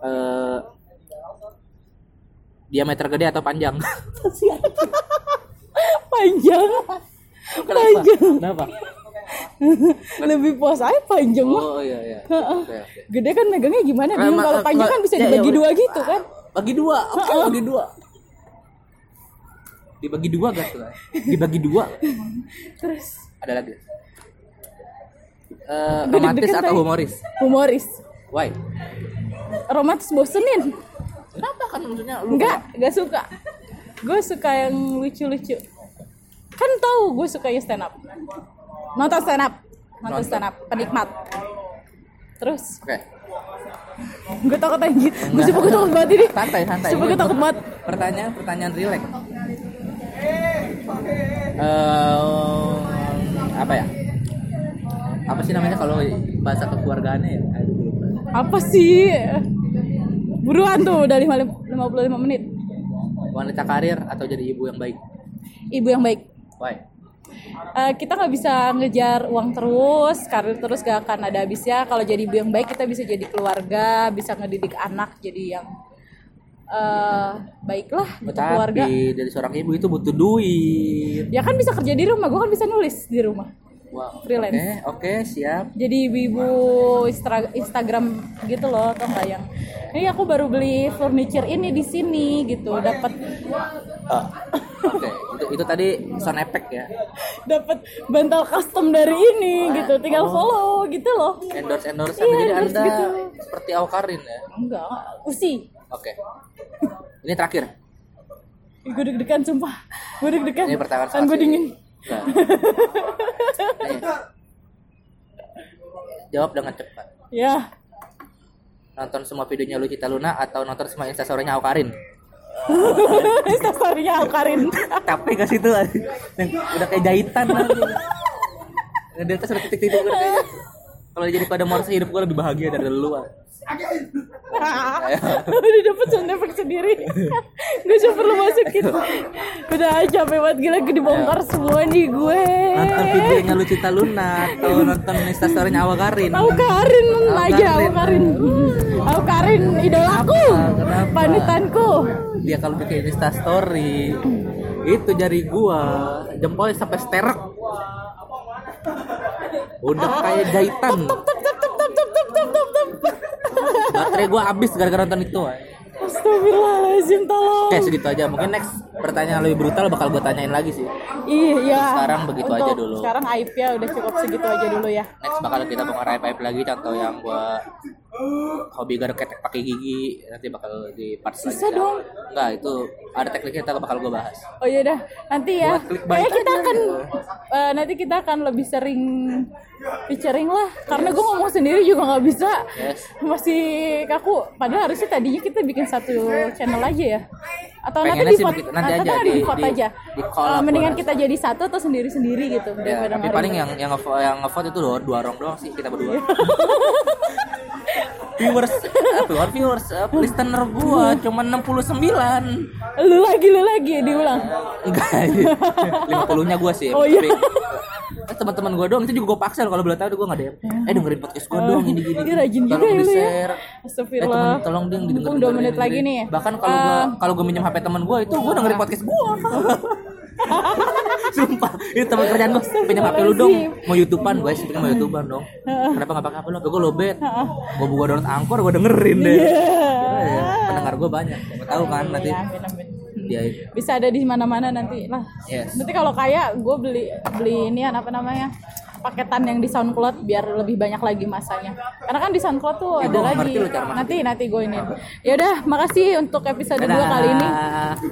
Eh diameter gede atau panjang panjang Kenapa? panjang Kenapa? lebih puas aja panjang mah Oh iya iya. Oke, oke. gede kan megangnya gimana bingung kalau panjang ma- kan bisa ya, ya dibagi udah. dua gitu kan Bagi dua. Oke, bagi dua. Dibagi dua gak tuh? Dibagi dua. terus Ada lagi. Eh, Gua romantis atau humoris? humoris Why? romantis bosenin Kenapa kan maksudnya lu enggak enggak suka gue suka yang lucu-lucu kan tahu gue sukanya stand up nonton stand up nonton Nonton. stand up penikmat terus Oke. Gue takut anjir gue sumpah gue takut banget ini Santai, santai. sumpah gue takut banget Pertanyaan, pertanyaan relax. Eh, apa ya? Apa sih namanya kalau bahasa kekeluargaannya ya? Apa sih buruan tuh udah lima- 55 menit Wanita karir atau jadi ibu yang baik? ibu yang baik Why? Eh, kita nggak bisa ngejar uang terus, karir terus gak akan ada habisnya. Kalau jadi ibu yang baik kita bisa jadi keluarga, bisa ngedidik anak jadi yang eh baiklah untuk keluarga. Dari seorang ibu itu butuh duit. Ya kan bisa kerja di rumah, gue kan bisa nulis di rumah. Wow. Freelance. Oke, oke, siap. Jadi ibu-ibu Instagram gitu loh, atau enggak yang ini aku baru beli furniture ini di sini gitu, dapat Oke, itu, itu tadi sound effect ya. dapat bantal custom dari ini gitu, tinggal follow gitu loh. Endorse endorse Iya, jadi endorse anda gitu. seperti Aukarin ya. Enggak, usi. Oke. Ini terakhir. Gue deg-degan sumpah. Gue deg-degan. Ini pertanyaan Kan gue dingin. Nih. Jawab dengan cepat. Ya. Nonton semua videonya Lucita Luna atau nonton semua instastorynya Aukarin? Instastorynya Karin. Capek gak sih itu? Yang udah kayak jahitan di atas ada titik-titik kalau jadi pada morse hidup gue lebih bahagia dari lu. ah. Udah dapet sound effect sendiri. gue cuma perlu masukin. Udah capek banget gila gue dibongkar semua nih gue. Nonton videonya Lucita Luna atau nonton instastorynya? Tahu Karin aja, Karin. aku Karin. Aku Karin idolaku. Kenapa? Panutanku. dia kalau bikin insta story itu jari gua jempolnya sampai sterek udah kayak jahitan. Baterai gua habis gara-gara nonton itu Astagfirullahaladzim tolong. oke segitu aja mungkin next pertanyaan lebih brutal bakal gua tanyain lagi sih Iya. Sekarang begitu aja dulu. Sekarang aibnya udah cukup segitu aja dulu ya. next bakal kita bongkar aib aib lagi contoh yang gua hobi garuk ketek pakai gigi nanti bakal di part selanjutnya dong. enggak itu ada tekniknya kita bakal gua bahas Oh iya dah, nanti ya. Buat clickbait Kayak kita aja. akan eh, nanti kita akan lebih sering featuring lah, karena gue ngomong sendiri juga nggak bisa. yes Masih kaku. Padahal harusnya tadinya kita bikin satu channel aja ya. Atau nanti Pengennya di sih vote, nanti atau aja nanti di- di vote di- aja. di Eh, collab mendingan kita jadi satu atau sendiri-sendiri gitu. Ya, tapi paling yang yang ngevote yang ngevote itu dua, dua orang doang sih kita berdua. viewers, eh, bukan viewers, eh, listener gua cuma 69. Lu lagi, lu lagi diulang. Enggak. 50-nya gua sih. Oh, iya. Eh, teman-teman gua doang itu juga gua paksa kalau boleh tahu gua enggak DM. Eh dengerin podcast gua dong ini gini. Ih, rajin juga ya lu ya. Eh teman tolong ding didengerin. Dua menit lagi nih. Bahkan kalau gua Eh, kalau gua minjem HP teman gua itu gua dengerin podcast gua. Sumpah, ini teman kerjaan gua pinjam HP lu dong. Mau YouTubean, guys, pengen mau YouTubean dong. Kenapa enggak pakai HP lu? HP gua lobet. Gua gua download Angkor, gua dengerin deh. Ya, pendengar gua banyak. Gua tahu kan nanti Ya, dia bisa ada di mana-mana nanti. Lah Yes. nanti kalau kaya gue beli beli ini apa namanya paketan yang di SoundCloud biar lebih banyak lagi masanya. Karena kan di SoundCloud tuh Ya, ada lagi. nanti nanti gue ini. Ya udah makasih untuk episode 2 Dadah. kali ini.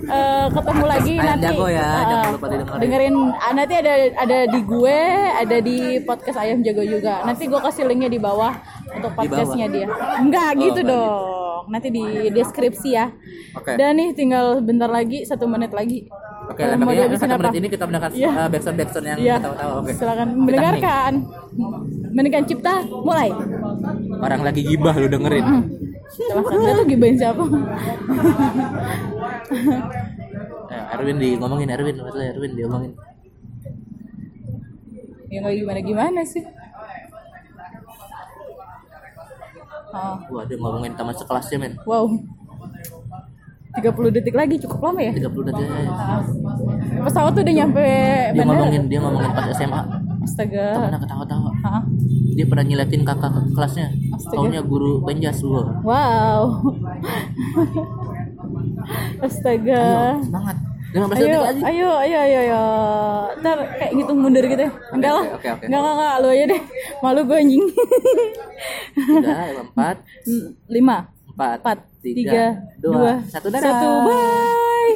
Eh, ketemu lagi Ayam nanti. jago ya, jangan lupa dengerin. ah, nanti ada ada di gue ada di podcast ayam jago juga. Nanti gue kasih linknya di bawah untuk podcastnya dia. Enggak Oh, gitu enggak dong. Nanti di deskripsi ya. Oke. dan nih tinggal bentar lagi satu menit lagi Oke, Eh, mau dihabisin Satu menit ini kita mendengar Iya. uh, backsound backsound yang Iya, kita tahu. Oke. silakan Kita mendengarkan. Mendengarkan cipta, mulai. Orang lagi gibah lu dengerin. Silahkan. Dia tuh gibain siapa? Eh, Erwin di ngomongin Erwin, maksudnya Erwin diomongin. ya nggak gimana-gimana sih. Oh, Wah, dia ngomongin teman sekelasnya, men. wow. 30 detik lagi cukup lama ya 30 detik Ah. pesawat tuh udah nyampe dia bandara ngomongin dia ngomongin pas SMA astaga temennya ketawa-tawa dia pernah nyiletin kakak ke kelasnya Astaga. taunya guru penjas lu wow astaga ayo semangat 15 detik ayo, lagi ayo, ayo, ayo, ayo. Ntar kayak ngitung mundur gitu ya. Enggak lah. oke, oke. Enggak, enggak, enggak. Lu aja deh. Malu gue anjing. tiga empat Lima, empat, empat tiga, tiga dua, dua satu dadah. satu bye.